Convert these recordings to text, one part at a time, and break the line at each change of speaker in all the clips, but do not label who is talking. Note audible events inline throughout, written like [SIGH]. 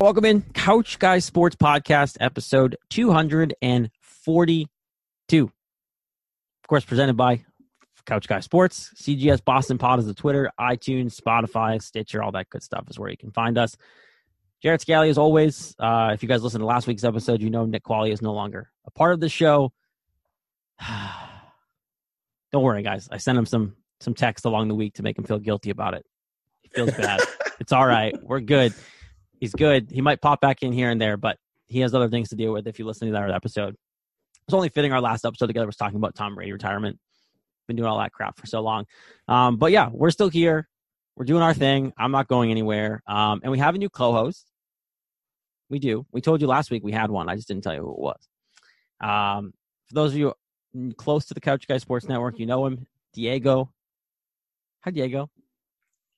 Welcome in Couch Guys Sports Podcast, episode 242. Of course, presented by Couch Guy Sports. CGS Boston Pod is the Twitter, iTunes, Spotify, Stitcher, all that good stuff is where you can find us. Jared Scally, as always. Uh, if you guys listened to last week's episode, you know Nick Quali is no longer a part of the show. [SIGHS] Don't worry, guys. I sent him some some text along the week to make him feel guilty about it. He feels bad. [LAUGHS] it's all right. We're good he's good. He might pop back in here and there, but he has other things to deal with if you listen to that episode. It's only fitting our last episode together was talking about Tom Brady retirement. Been doing all that crap for so long. Um, but yeah, we're still here. We're doing our thing. I'm not going anywhere. Um, and we have a new co-host. We do. We told you last week we had one. I just didn't tell you who it was. Um, for those of you close to the Couch Guy Sports Network, you know him, Diego. Hi, Diego.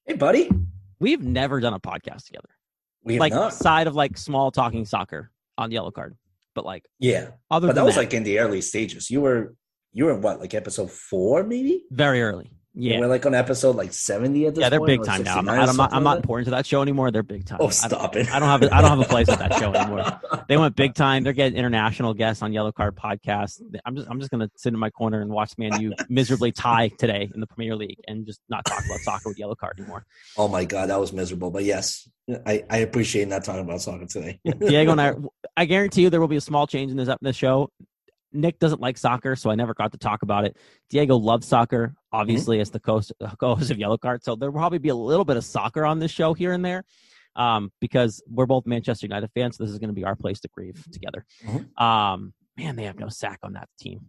Hey, buddy.
We've never done a podcast together.
We have
like
not.
side of like small talking soccer on the yellow card. But like
Yeah,
other
but that was like in the early stages. You were you were in what like episode four maybe?
very early. Yeah.
we're like on episode like seventy at this
Yeah, they're
point,
big time now. I'm, not- I'm not. I'm not important to that show anymore. They're big time.
Oh,
I don't-
stop it!
I don't have. A, I don't have a place at that [LAUGHS] show anymore. They went big time. They're getting international guests on Yellow Card podcast. I'm just. I'm just gonna sit in my corner and watch Man U [LAUGHS] miserably tie today in the Premier League and just not talk about soccer with Yellow Card anymore.
Oh my god, that was miserable. But yes, I, I appreciate not talking about soccer today.
Diego and I. [LAUGHS] I guarantee you there will be a small change in this up in the show. Nick doesn't like soccer, so I never got to talk about it. Diego loves soccer, obviously, as the co-host [LAUGHS] co-host of Yellow Card. So there will probably be a little bit of soccer on this show here and there, um, because we're both Manchester United fans. So this is going to be our place to grieve together.
Mhm.
Um, man, they have no sack on that team.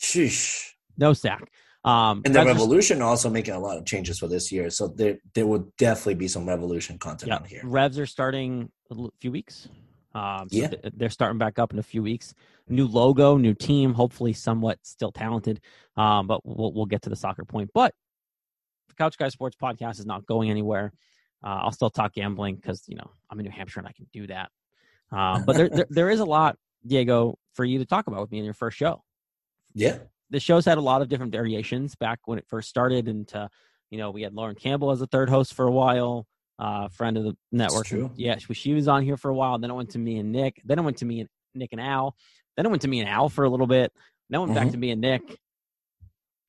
Sheesh.
No sack. Um,
And the
are-
Revolution also making a lot of changes for this year, so there there would definitely be some Revolution content
Yeah,
on here.
Revs are starting a few weeks. Um, so
Yeah.
th- they're starting back up in a few weeks. New logo, new team, hopefully somewhat still talented. Um, but we'll we'll get to the soccer point. But the Couch Guy Sports Podcast is not going anywhere. Uh, I'll still talk gambling because you know I'm in New Hampshire and I can do that. Um, but there, there [LAUGHS] there is a lot, Diego, for you to talk about with me in your first show.
Yeah,
the show's had a lot of different variations back when it first started and to you know we had lauren campbell as a third host for a while uh friend of the network yeah she, she was on here for a while then it went to me and nick then it went to me and nick and al then it went to me and al for a little bit then it went back
Mhm.
to me and nick.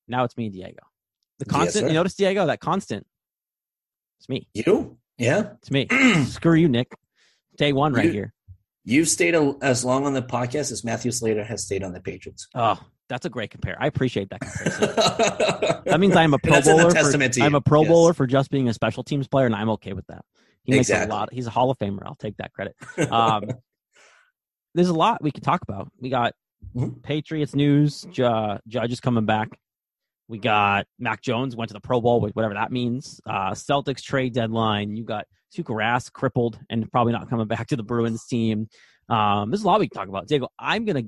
Now it's me and diego. The constant
sir.
you notice diego that constant? It's me.
You. Yeah,
it's me. [CLEARS THROAT] Screw you nick. Day one right
You-
here.
you've stayed a, as long on the podcast as Matthew Slater has stayed on the Patriots.
oh that's a great compare i appreciate that comparison [LAUGHS] That means I'm a Pro
that's a
Bowler.
testament
For, I'm a Pro
Yes.
Bowler for just being a special teams player, and I'm okay with that. He makes
Exactly.
a lot. He's a Hall of Famer. I'll take that credit. [LAUGHS] Um, there's a lot we could talk about. We got
Mhm.
Patriots news. Ju- Judge is coming back. We got Mac Jones went to the Pro Bowl, whatever that means. Uh, Celtics trade deadline. You got Tuukka Rask crippled and probably not coming back to the Bruins team. Um, there's a lot we can talk about. Diego, I'm gonna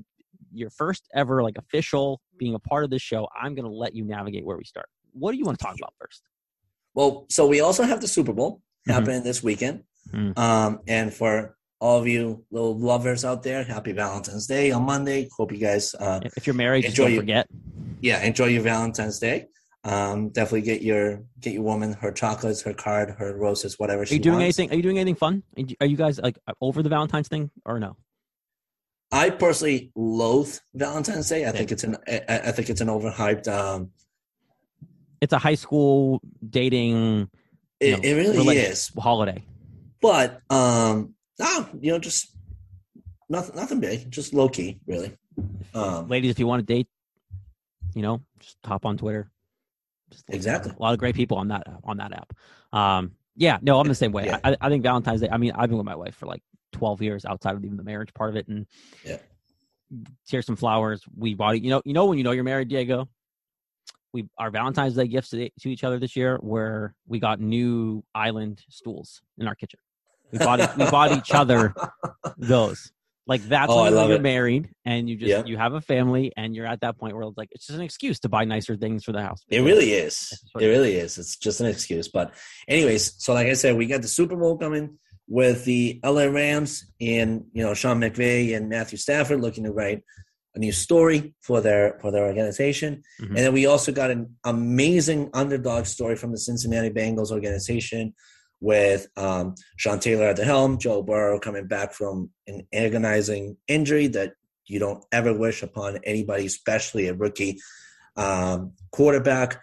your first ever like official being a part of this show. I'm gonna let you navigate where we start. What do you want to talk about first?
Well, so we also have the Super Bowl
Mhm.
happening this weekend.
Mhm.
Um, and for all of you little lovers out there, happy Valentine's Day on Monday. Hope you guys, uh,
If you're married,
Enjoy
don't
you-
forget.
yeah, enjoy your Valentine's Day. Um, definitely get your get your woman her chocolates, her card, her roses, whatever
Are you doing
wants.
anything? Are you doing anything fun? Are you guys like over the Valentine's thing or no?
I personally loathe Valentine's Day. I
Same.
think it's an I, I think it's an overhyped. Um,
It's a high school dating
it,
know,
it really is,
holiday.
but um, no, you know, just nothing, nothing big, just low key, really. Um,
Ladies, if you want to date, you know, just hop on Twitter. Just
Exactly.
A lot of great people on that on that app. Um, yeah, no, I'm the same way.
Yeah.
I, I think Valentine's Day. I mean, I've been with my wife for like 12 years outside of even the marriage part of it, and
Yeah.
here's some flowers. We bought it. You know, you know when you know you're married, Diego. We our Valentine's Day gifts to, to each other this year where we got new island stools in our kitchen. We bought. We bought each other [LAUGHS] those. Like that's
Oh,
when you're
it.
married and you just
Yeah.
you have a family and you're at that point where it's like it's just an excuse to buy nicer things for the house.
It really is. It really is. It's just an excuse. But, anyways, so like I said, we got the Super Bowl coming with the LA Rams and you know Sean McVay and Matthew Stafford looking to write a new story for their for their organization,
Mhm.
and then we also got an amazing underdog story from the Cincinnati Bengals organization with um, Sean Taylor at the helm, Joe Burrow coming back from an agonizing injury that you don't ever wish upon anybody, especially a rookie um, quarterback,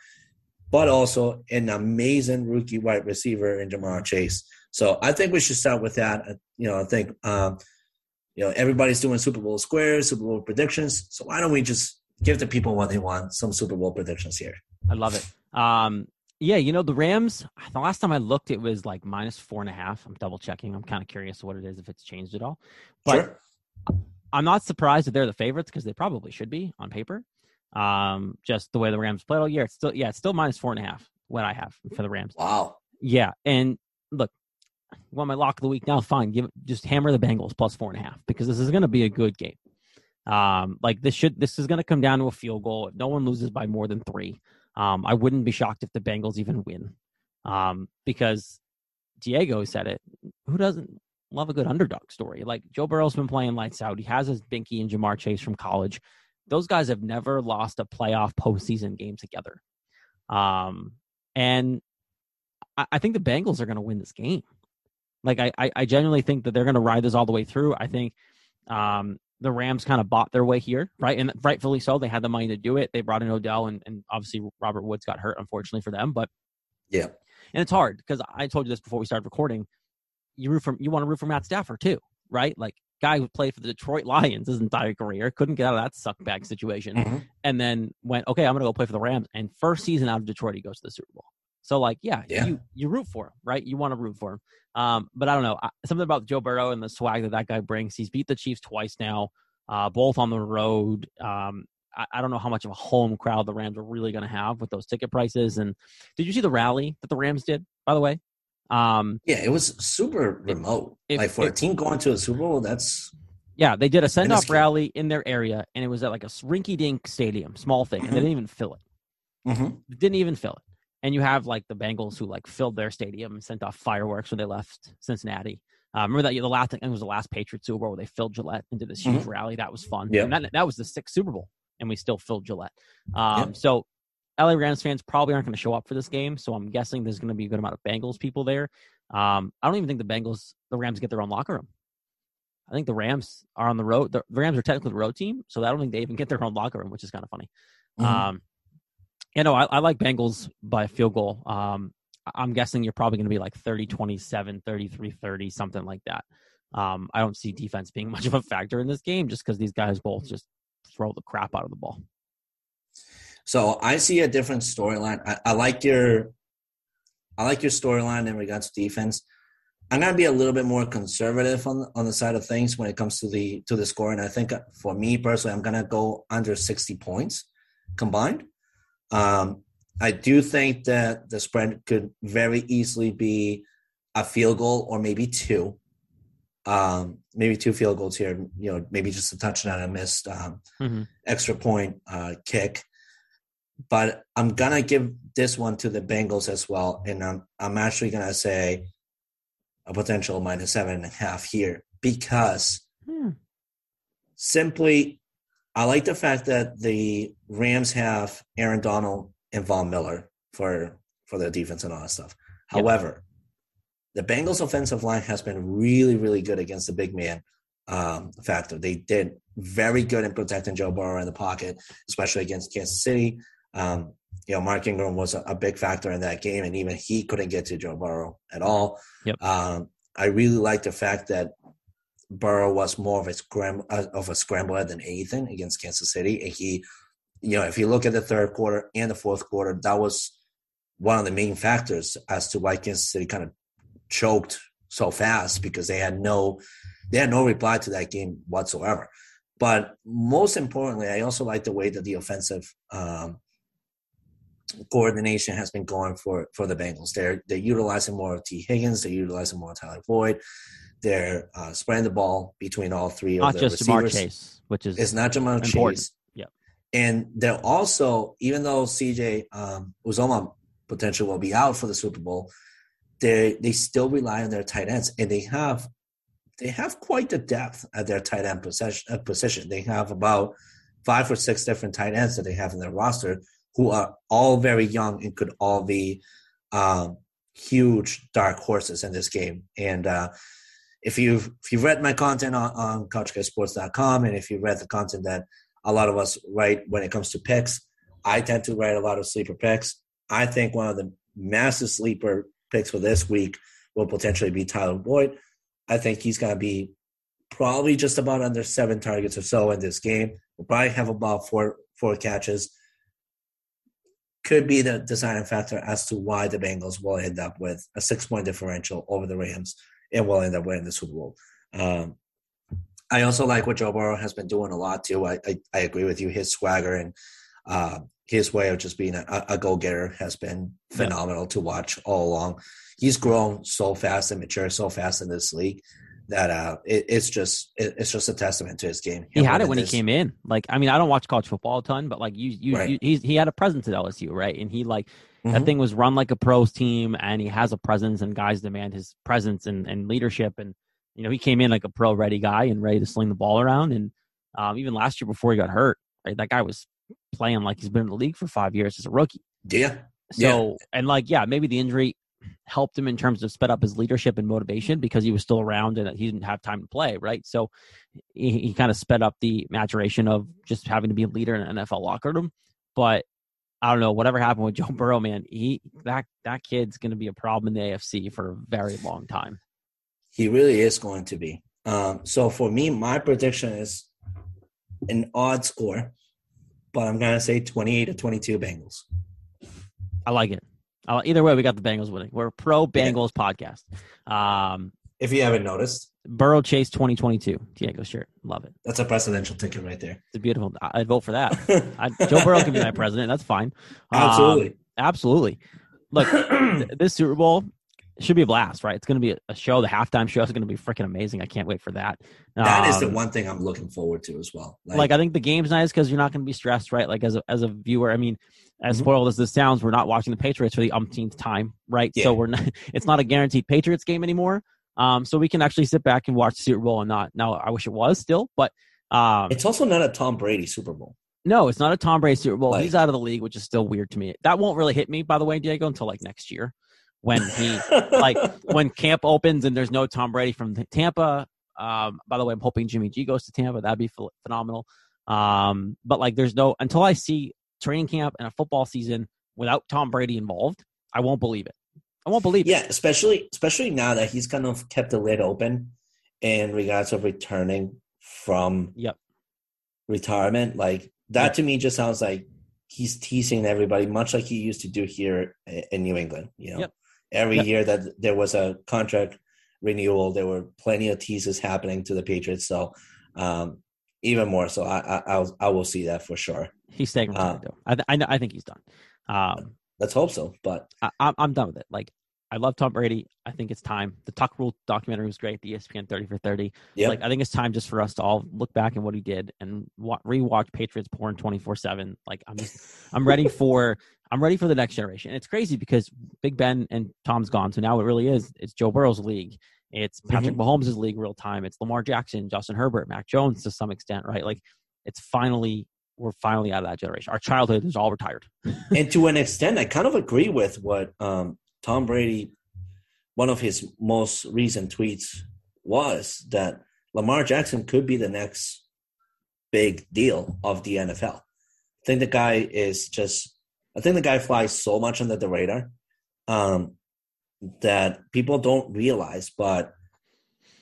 but also an amazing rookie wide receiver in Ja'Marr Chase. So I think we should start with that. Uh, You know, I think um, you know everybody's doing Super Bowl squares, Super Bowl predictions. So why don't we just give the people what they want? Some Super Bowl predictions here.
I love it. Um, yeah, you know the Rams. The last time I looked, it was like minus four and a half. I'm double checking. I'm kind of curious what it is if it's changed at all. But
sure.
I'm not surprised that they're the favorites because they probably should be on paper. Um, just the way the Rams played all year, it's still yeah, it's still minus four and a half. What I have for the Rams.
Wow.
Yeah, and look, want my lock of the week now? Fine, give just hammer the Bengals plus four and a half because this is going to be a good game. Um, like this should this is going to come down to a field goal. If no one loses by more than three, um, I wouldn't be shocked if the Bengals even win. Um, because Diego said it. Who doesn't love a good underdog story? Like Joe Burrow's been playing lights out. He has his Binky and Ja'Marr Chase from college. Those guys have never lost a playoff postseason game together. Um, and I, I think the Bengals are going to win this game. Like I, I, I genuinely think that they're going to ride this all the way through. I think um, the Rams kind of bought their way here, right? And rightfully so. They had the money to do it. They brought in Odell, and, and obviously Robert Woods got hurt, unfortunately for them. But
Yeah.
and it's hard because I told you this before we started recording. You root for you want to root for Matt Stafford too, right? Like guy who played for the Detroit Lions his entire career, couldn't get out of that suckbag situation,
Mhm.
and then went, okay, I'm gonna go play for the Rams. And first season out of Detroit, he goes to the Super Bowl. So like, yeah,
Yeah.
you you root for him, right? You want to root for him. Um, but I don't know I, something about Joe Burrow and the swag that that guy brings. He's beat the Chiefs twice now, uh, both on the road. Um, I, I don't know how much of a home crowd the Rams are really going to have with those ticket prices. And did you see the rally that the Rams did? By the way, um,
Yeah, it was super remote.
if-
like for a
if-
team going to a Super Bowl, that's
yeah, they did a send off rally in their area, and it was at like a rinky dink stadium, small thing, and they didn't even fill it.
Mhm.
didn't even fill it. And you have like the Bengals who like filled their stadium and sent off fireworks when they left Cincinnati. Uh, remember that the last I think it was the last Patriots Super Bowl where they filled Gillette into this huge rally. That was fun.
Yeah.
And that that was the sixth Super Bowl, and we still filled Gillette. Um,
Yeah.
So LA Rams fans probably aren't going to show up for this game. So I'm guessing there's going to be a good amount of Bengals people there. Um, I don't even think the Bengals, the Rams get their own locker room. I think the Rams are on the road. The, Rams are technically the road team, so I don't think they even get their own locker room, which is kind of funny.
Mhm.
Um, you know, I, I like Bengals by field goal. Um, I'm guessing you're probably going to be like 30 27, 33 30, something like that. Um, I don't see defense being [LAUGHS] much of a factor in this game just because these guys both just throw the crap out of the ball.
So I see a different storyline. I, I like your, I like your storyline in regards to defense. I'm gonna be a little bit more conservative on on the side of things when it comes to the to the score, and I think uh, for me personally, I'm gonna go under 60 points combined. Um, I do think that the spread could very easily be a field goal or maybe two. Um, maybe two field goals here. You know, maybe just a touchdown and a missed um,
Mhm.
extra point uh, kick. But I'm gonna give this one to the Bengals as well, and I'm I'm actually gonna say a potential minus seven and a half here because
Hmm.
simply I like the fact that the Rams have Aaron Donald and Von Miller for for their defense and all that stuff.
Yeah.
However, the Bengals offensive line has been really, really good against the big man um, factor. They did very good in protecting Joe Burrow in the pocket, especially against Kansas City. Um, you know, Mark Ingram was a, a big factor in that game, and even he couldn't get to Joe Burrow at all.
Yep.
Um, I really like the fact that Burrow was more of a scram uh, of a scrambler than anything against Kansas City, and he, you know, if you look at the third quarter and the fourth quarter, that was one of the main factors as to why Kansas City kind of choked so fast because they had no they had no reply to that game whatsoever. But most importantly, I also like the way that the offensive um, coordination has been going for for the Bengals. They're they're utilizing more of Tee Higgins. They're utilizing more of Tyler Boyd. They're uh, spreading the ball between all three
Not
of the
just
Ja'Marr.
Chase, which is
It's not Jamal
Important.
Chase.
Yep.
And they're also, even though CJ um, Uzomah potentially will be out for the Super Bowl, they they still rely on their tight ends, and they have they have quite the depth at their tight end position. Uh, position. They have about five or six different tight ends that they have in their roster who are all very young and could all be um, huge dark horses in this game. And uh, if you've if you've read my content on, on couchguysports.com and if you've read the content that a lot of us write when it comes to picks, I tend to write a lot of sleeper picks. I think one of the massive sleeper picks for this week will potentially be Tyler Boyd. I think he's going to be probably just about under seven targets or so in this game. Will probably have about four four catches. Could be the deciding factor as to why the Bengals will end up with a six point differential over the Rams and will end up winning the Super Bowl. Um, I also like what Joe Burrow has been doing a lot too. I I, I agree with you. His swagger and uh, his way of just being a, a go getter has been phenomenal yeah. to watch all along. He's grown so fast and matured so fast in this league that uh, it, it's just it, it's just a testament to his game.
He had it when this. he came in. Like, I mean, I don't watch college football a ton, but like you, you, right. you he's he had a presence at LSU, right? And he like mm-hmm. that thing was run like a pros team, and he has a presence, and guys demand his presence and, and leadership. And you know, he came in like a pro ready guy and ready to sling the ball around. And um, even last year before he got hurt, right, that guy was playing like he's been in the league for five years as a rookie.
Yeah.
So yeah. and like yeah, maybe the injury helped him in terms of sped up his leadership and motivation because he was still around and he didn't have time to play, right? So he, he kind of sped up the maturation of just having to be a leader in an NFL locker room. But I don't know, whatever happened with [LAUGHS] Joe Burrow, man, he that that kid's going to be a problem in the AFC for a very long time.
He really is going to be. Um, so for me, my prediction is an odd score, but I'm going to say 28 to 22 Bengals.
I like it. Uh, either way, we got the Bengals winning. We're pro Bengals yeah. podcast. Um,
if you haven't noticed,
Burrow Chase 2022 Diego shirt. Love it.
That's a presidential ticket right there.
It's beautiful. I'd vote for that. [LAUGHS] I, Joe Burrow can be my president. That's fine.
Absolutely. Um,
absolutely. Look, [CLEARS THROAT] this Super Bowl should be a blast, right? It's going to be a show. The halftime show is going to be freaking amazing. I can't wait for that.
That um, is the um, one thing I'm looking forward to as well.
Like, like I think the game's nice because you're not going to be stressed, right? Like as a, as a viewer, I mean, as mm-hmm. spoiled as this sounds, we're not watching the Patriots for the umpteenth time, right? Yeah. So we're not. [LAUGHS] It's not a guaranteed Patriots game anymore. Um, so we can actually sit back and watch the Super Bowl and not. Now I wish it was still, but um,
it's also not a Tom Brady Super Bowl.
No, it's not a Tom Brady Super Bowl. Like, He's out of the league, which is still weird to me. That won't really hit me, by the way, Diego, until like next year when he like [LAUGHS] when camp opens and there's no Tom Brady from Tampa. Um, by the way, I'm hoping Jimmy G goes to Tampa. That'd be phenomenal. Um, but like, there's no until I see training camp and a football season without Tom Brady involved, I won't believe it. I won't believe
yeah, it. Yeah, especially especially now that he's kind of kept the lid open in regards of returning from
yep.
retirement. Like that yep. to me just sounds like he's teasing everybody, much like he used to do here in New England. You know, yep every year that there was a contract renewal, there were plenty of teases happening to the Patriots. So um, even more so, I, I I'll, I will see that for sure.
He's staying retired, uh, I, I, I think he's done. Um,
let's hope so. But
I, I'm I'm done with it. Like I love Tom Brady. I think it's time. The Tuck Rule documentary was great. The ESPN 30 for 30. Yeah. Like I think it's time just for us to all look back at what he did and wa- rewatch Patriots porn 24 seven. Like I'm just, I'm ready [LAUGHS] for, I'm ready for the next generation. it's crazy because Big Ben and Tom's gone. So now it really is, it's Joe Burrow's league. It's Patrick mm-hmm. Mahomes' league real time. It's Lamar Jackson, Justin Herbert, Mac Jones to some extent, right? Like it's finally, we're finally out of that generation. Our childhood is all retired. [LAUGHS]
and to an extent, I kind of agree with what um, Tom Brady, one of his most recent tweets was that Lamar Jackson could be the next big deal of the NFL. I think the guy is just, I think the guy flies so much under the radar um, that people don't realize. But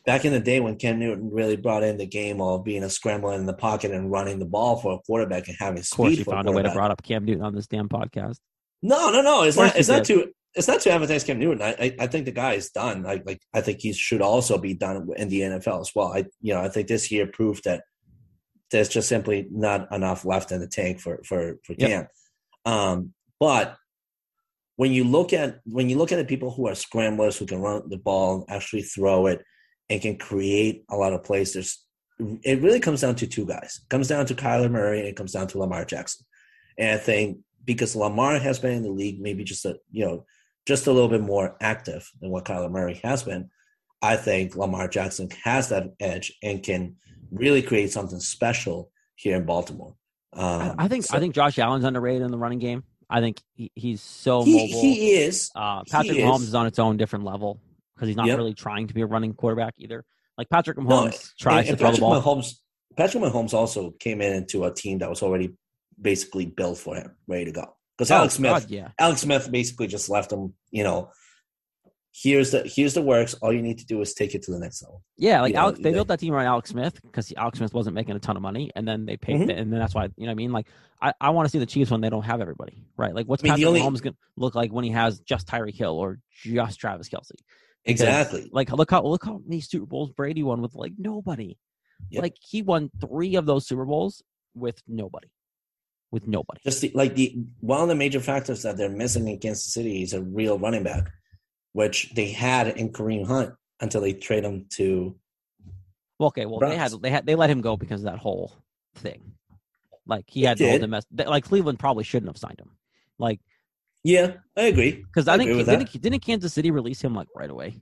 back in the day when Cam Newton really brought in the game of being a scrambler in the pocket and running the ball for a quarterback and having speed. Of
course, you found a way to brought up Cam Newton on this damn podcast.
No, no, no. It's not. It's not too it's not to advertise Cam Newton. I, I, I think the guy is done. I like I think he should also be done in the NFL as well. I you know I think this year proved that there's just simply not enough left in the tank for for for Cam. Yep. Um, but when you look at when you look at the people who are scramblers who can run the ball and actually throw it and can create a lot of plays, there's it really comes down to two guys. It comes down to Kyler Murray and it comes down to Lamar Jackson. And I think because Lamar has been in the league maybe just a you know just a little bit more active than what Kyler Murray has been, I think Lamar Jackson has that edge and can really create something special here in Baltimore. Um,
I think
so
I think Josh Allen's underrated in the running game. I think he, he's so
he,
mobile.
he is.
uh, Patrick
he
Mahomes
is.
is on its own different level because he's not
Yep.
really trying to be a running quarterback either. Like Patrick
No,
Mahomes tries
and,
to
and
throw the
Patrick
ball.
Mahomes, Patrick Mahomes also came in into a team that was already basically built for him, ready to go. Because
Oh,
Alex Smith,
God, yeah.
Alex Smith basically just left him. You know, here's the here's the works. All you need to do is take it to the next level.
Yeah, like
you know,
they
they-
built that team around Alex Smith because Alex Smith wasn't making a ton of money, and then they paid,
Mhm.
and then that's why you know what I mean. Like I, I want to see the Chiefs when they don't have everybody, right? Like what's
I mean,
Patrick
only-
Mahomes gonna look like when he has just Tyreek Hill or just Travis Kelce? Because,
Exactly.
Like look how look how many Super Bowls Brady won with like nobody.
Yep.
Like he won three of those Super Bowls with nobody, with nobody.
Just the, like the one of the major factors that they're missing in Kansas City is a real running back, which they had in Kareem Hunt until they trade him to.
Well, okay, well they had they had they let him go because of that whole thing. Like he
They
had the whole
did.
domestic. Like Cleveland probably shouldn't have signed him. Like
Yeah, I agree.
because I,
I
think didn't, didn't Kansas City release him like right away?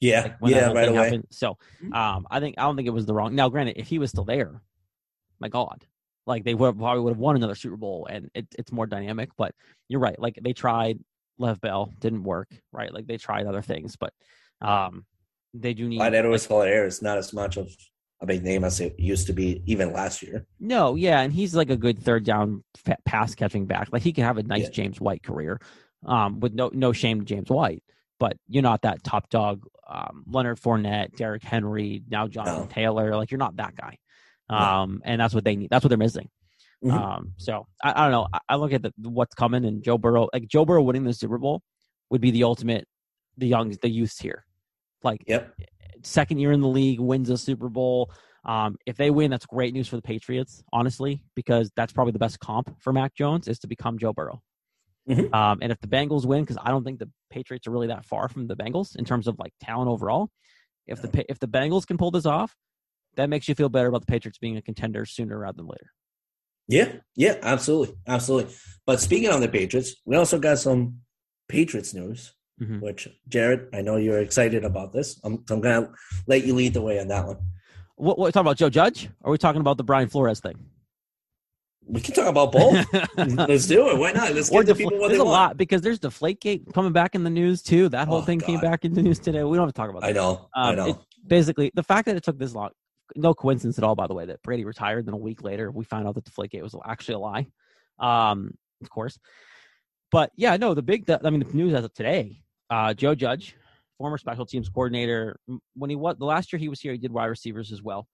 Yeah,
Like
yeah, right away.
happened. So um, I think I don't think it was the wrong. Now, granted, if he was still there, my God, like they would probably would have won another Super Bowl, and it, it's more dynamic. But you're right. Like they tried Lev Bell, didn't work. Right. Like they tried other things, but um, they do need.
Edwards
like-
Helaire is not as much of a big name as it used to be even last year.
No, yeah, and he's like a good third down pass catching back. Like he could have a nice
Yeah.
James White career, um, with no no shame to James White, but you're not that top dog. Um, Leonard Fournette, Derrick Henry, now Jonathan
No.
Taylor. Like you're not that guy,
No.
um, and that's what they need. That's what they're missing.
Mhm.
Um, so I, I don't know. I, I look at the, what's coming, and Joe Burrow, like Joe Burrow winning the Super Bowl, would be the ultimate. The young, the youth here, like
Yep.
second year in the league, wins a Super Bowl. Um, if they win, that's great news for the Patriots, honestly, because that's probably the best comp for Mac Jones is to become Joe Burrow.
Mhm.
Um, and if the Bengals win, because I don't think the Patriots are really that far from the Bengals in terms of like talent overall. If the if the Bengals can pull this off, that makes you feel better about the Patriots being a contender sooner rather than later.
Yeah, yeah, absolutely, absolutely. But speaking of the Patriots, we also got some Patriots news,
Mhm.
which Jared, I know you're excited about this. I'm, I'm gonna let you lead the way on that one.
What, what are we talking about, Joe Judge? Or are we talking about the Brian Flores thing?
We can talk about both. [LAUGHS] Let's do it. Why not? Let's
Or
give the
defla-
people what
there's
they
a
want.
lot because there's Deflategate coming back in the news too. That whole
Oh,
thing came back in the news today. We don't have to talk about that.
I know. I
Um,
know.
it- basically, the fact that it took this long, no coincidence at all, by the way, that Brady retired. Then a week later, we found out that Deflategate was actually a lie. Um, of course. But yeah, no, the big, I mean, the news as of today, uh, Joe Judge, former special teams coordinator, when he was, the last year he was here, he did wide receivers as well.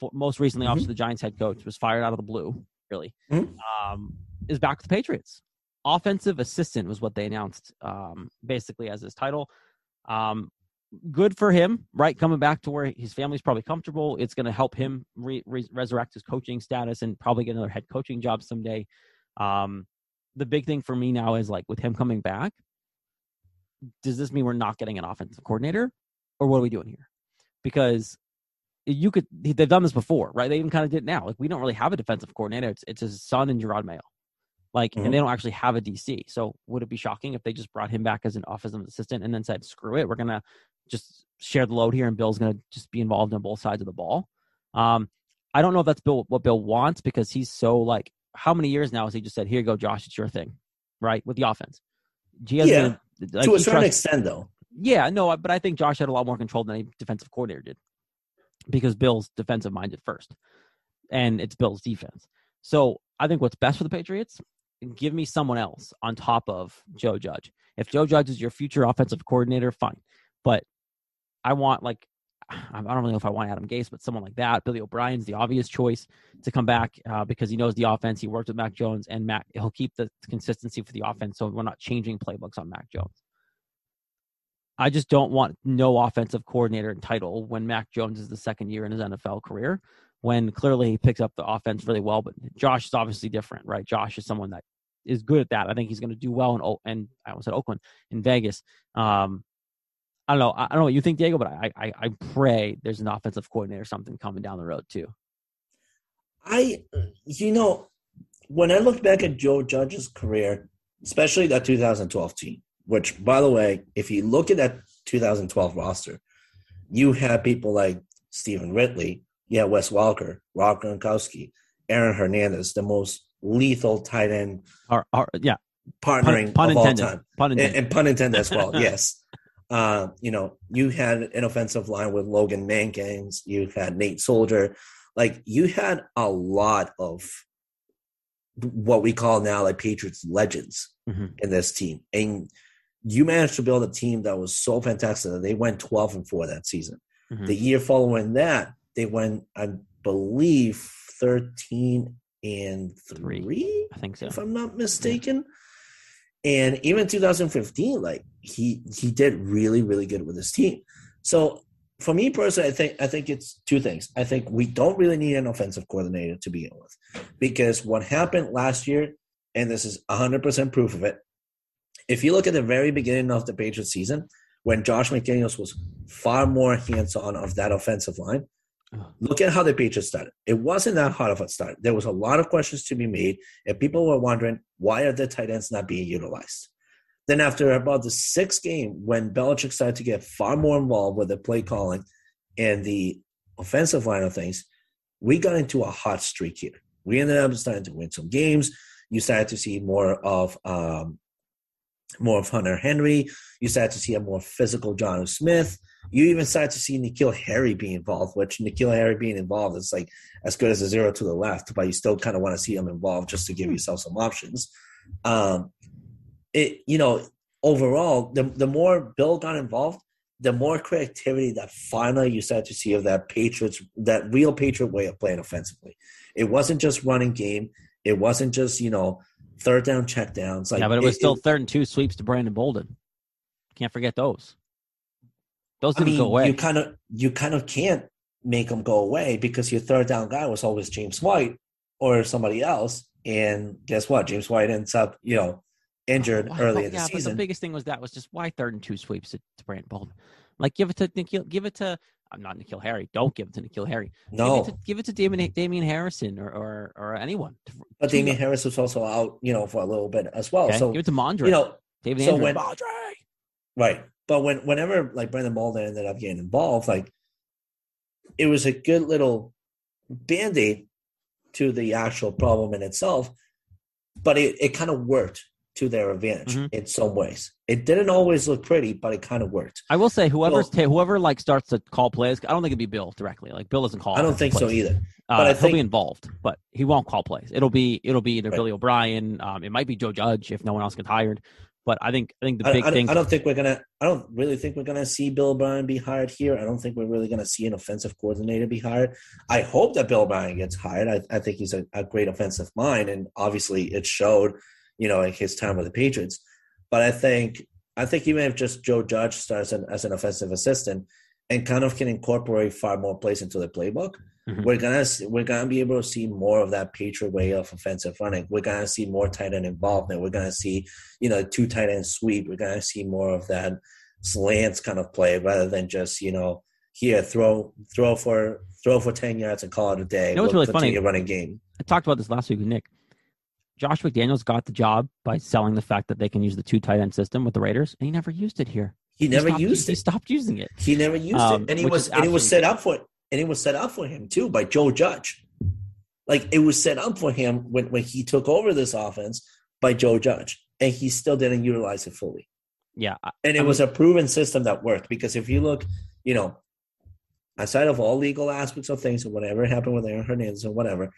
For, most recently,
Mhm.
obviously, the Giants head coach was fired out of the blue, really.
Mhm.
Um, is back with the Patriots. Offensive assistant was what they announced, um, basically as his title. Um, good for him, right? Coming back to where his family's probably comfortable. It's going to help him re- re- resurrect his coaching status and probably get another head coaching job someday. Um, the big thing for me now is like with him coming back, does this mean we're not getting an offensive coordinator, or what are we doing here? Because you could they've done this before, right? They even kind of did now. Like we don't really have a defensive coordinator. It's it's his son and Jerod Mayo. Like,
Mhm.
and they don't actually have a DC. So would it be shocking if they just brought him back as an offensive assistant and then said, "Screw it, we're gonna just share the load here, and Bill's gonna just be involved on both sides of the ball." Um, I don't know if that's Bill what Bill wants because he's so like, how many years now has he just said, "Here you go, Josh, it's your thing," right with the offense. Hasn't
Yeah,
like,
to a certain
trusts-
extent, though.
yeah, no, but I think Josh had a lot more control than any defensive coordinator did because Bill's defensive minded first, and it's Bill's defense. So I think what's best for the Patriots, give me someone else on top of Joe Judge. If Joe Judge is your future offensive coordinator, fine, but I want like [SIGHS] I don't really know if I want Adam Gase, but someone like that. Billy O'Brien's the obvious choice to come back uh, because he knows the offense. He worked with Mac Jones, and Mac he'll keep the consistency for the offense, so we're not changing playbooks on Mac Jones. I just don't want no offensive coordinator title when Mac Jones is the second year in his NFL career, when clearly he picks up the offense really well. But Josh is obviously different, right? Josh is someone that is good at that. I think he's going to do well in and I almost said Oakland in Vegas. Um, I don't know. I don't know what you think, Diego, but I, I I pray there's an offensive coordinator or something coming down the road too.
I, you know, when I look back at Joe Judge's career, especially that 2012 team, which, by the way, if you look at that 2012 roster, you have people like Stevan Ridley, you have Wes Walker, Rob Gronkowski, Aaron Hernandez, the most lethal tight end
Or, or yeah,
partnering
pun, pun
of all time.
Pun
And,
intended.
and pun intended as well, [LAUGHS] yes. Uh, you know, you had an offensive line with Logan Mankins, you had Nate Solder, like you had a lot of what we call now like Patriots legends
Mhm.
in this team. And you managed to build a team that was so fantastic that they went 12 and 4 that season.
Mhm.
The year following that, they went, I believe, 13 and
Three.
3
I think so.
if I'm not mistaken. And even 2015, like he he did really really good with his team. So for me personally, I think I think it's two things. I think we don't really need an offensive coordinator to begin with, because what happened last year, and this is 100 percent proof of it. If you look at the very beginning of the Patriots season, when Josh McDaniels was far more hands on of that offensive line, look at how the Patriots started. It wasn't that hard of a start. There was a lot of questions to be made, and people were wondering why are the tight ends not being utilized. Then after about the sixth game, when Belichick started to get far more involved with the play calling and the offensive line of things, we got into a hot streak here. We ended up starting to win some games. You started to see more of um, more of Hunter Henry. You started to see a more physical Jonnu Smith. You even started to see N'Keal Harry be involved, which N'Keal Harry being involved is like as good as a zero to the left, but you still kind of want to see him involved just to give yourself some options. Um, it you know overall, the the more Bill got involved, the more creativity that finally you started to see of that Patriots, that real Patriot way of playing offensively. It wasn't just running game. It wasn't just you know third down check downs. Like
yeah, but it was still third and two sweeps to Brandon Bolden. Can't forget those. Those didn't
mean,
go away.
you kind of you kind of can't make them go away because your third down guy was always James White or somebody else. And guess what? James White ends up, you know, injured
Why-
early
why-
in the
yeah, but the biggest thing was that was just why third and two sweeps to, to Brandon Bolden. Like give it to N'Keal, give it to I'm not N'Keal Harry. Don't give it to N'Keal Harry.
no,
give it to, give it to Damien, Damien Harrison or or, or anyone.
but Damien Harris was also out, you know, for a little bit as well.
Okay?
So
give it to Mondre.
you know,
David
so
Andrew.
when-
Mondre.
Right. But when whenever like Brandon Bolden ended up getting involved, like it was a good little band-aid to the actual problem in itself. But it, it kind of worked to their advantage
Mhm.
in some ways. It didn't always look pretty, but it kind of worked.
I will say whoever's
Well-
ta- whoever like starts to call plays. I don't think it'd be Bill directly. Like Bill doesn't call.
I don't think so
plays.
either.
Uh,
But I
he'll
think-
be involved, but he won't call plays. It'll be it'll be either
Right.
Billy O'Brien. Um, it might be Joe Judge if no one else gets hired. But I think I think the big
I-
thing.
I don't think we're gonna. I don't really think we're gonna see Bill O'Brien be hired here. I don't think we're really gonna see an offensive coordinator be hired. I hope that Bill O'Brien gets hired. I, I think he's a, a great offensive mind, and obviously it showed, you know, in his time with the Patriots. But I think I think even if just Joe Judge starts an, as an offensive assistant and kind of can incorporate far more plays into the playbook,
Mhm.
we're gonna we're gonna be able to see more of that Patriot way of offensive running. We're gonna see more tight end involvement. We're gonna see you know, two tight end sweep. We're gonna see more of that slants kind of play rather than just, you know, here throw throw for throw for ten yards and call it a day.
You know what's
We'll
really funny?
running game.
I talked about this last week with Nick. Josh McDaniels got the job by selling the fact that they can use the two tight end system with the Raiders, and he never used it here.
He never
stopped,
used
He
it.
stopped using it.
He never used
Um,
it, and he was and it was set up for and it was set up for him too by Joe Judge. Like it was set up for him when when he took over this offense by Joe Judge, and he still didn't utilize it fully.
Yeah, I-
and it
I
was a proven system that worked because if you look, you know, aside of all legal aspects of things and whatever happened with Aaron Hernandez and whatever,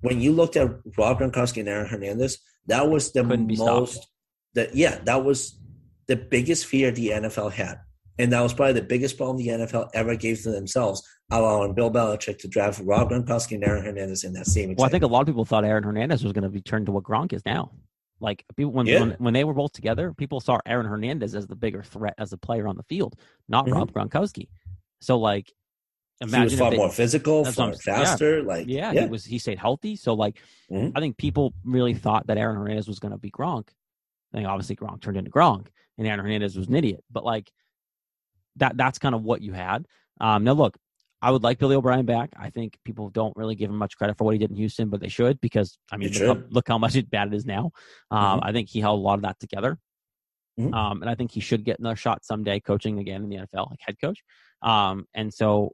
when you looked at Rob Gronkowski and Aaron Hernandez, that was the most that yeah, that was the biggest fear the NFL had. And that was probably the biggest problem the NFL ever gave to themselves, allowing Bill Belichick to draft Rob Gronkowski and Aaron Hernandez in that same
well, I think a lot of people thought Aaron Hernandez was going to be turned to what Gronk is now. Like people, when,
Yeah.
when when they were both together, people saw Aaron Hernandez as the bigger threat as a player on the field, not
Mhm.
Rob Gronkowski. So like,
he was
imagine
far
they-
more physical, far
I'm- yeah.
faster. Like
yeah,
yeah.
he was he stayed healthy. So like,
Mhm.
I think people really thought that Aaron Hernandez was going to be Gronk. I think obviously Gronk turned into Gronk, and Aaron Hernandez was an idiot. But like, that that's kind of what you had. Um, now look, I would like Billy O'Brien back. I think people don't really give him much credit for what he did in Houston, but they should because I mean, look how, look how much it, [LAUGHS] bad it is now. Um,
Mhm.
I think he held a lot of that together.
Mhm.
Um, and I think he should get another shot someday coaching again in the NFL, like head coach. Um, and so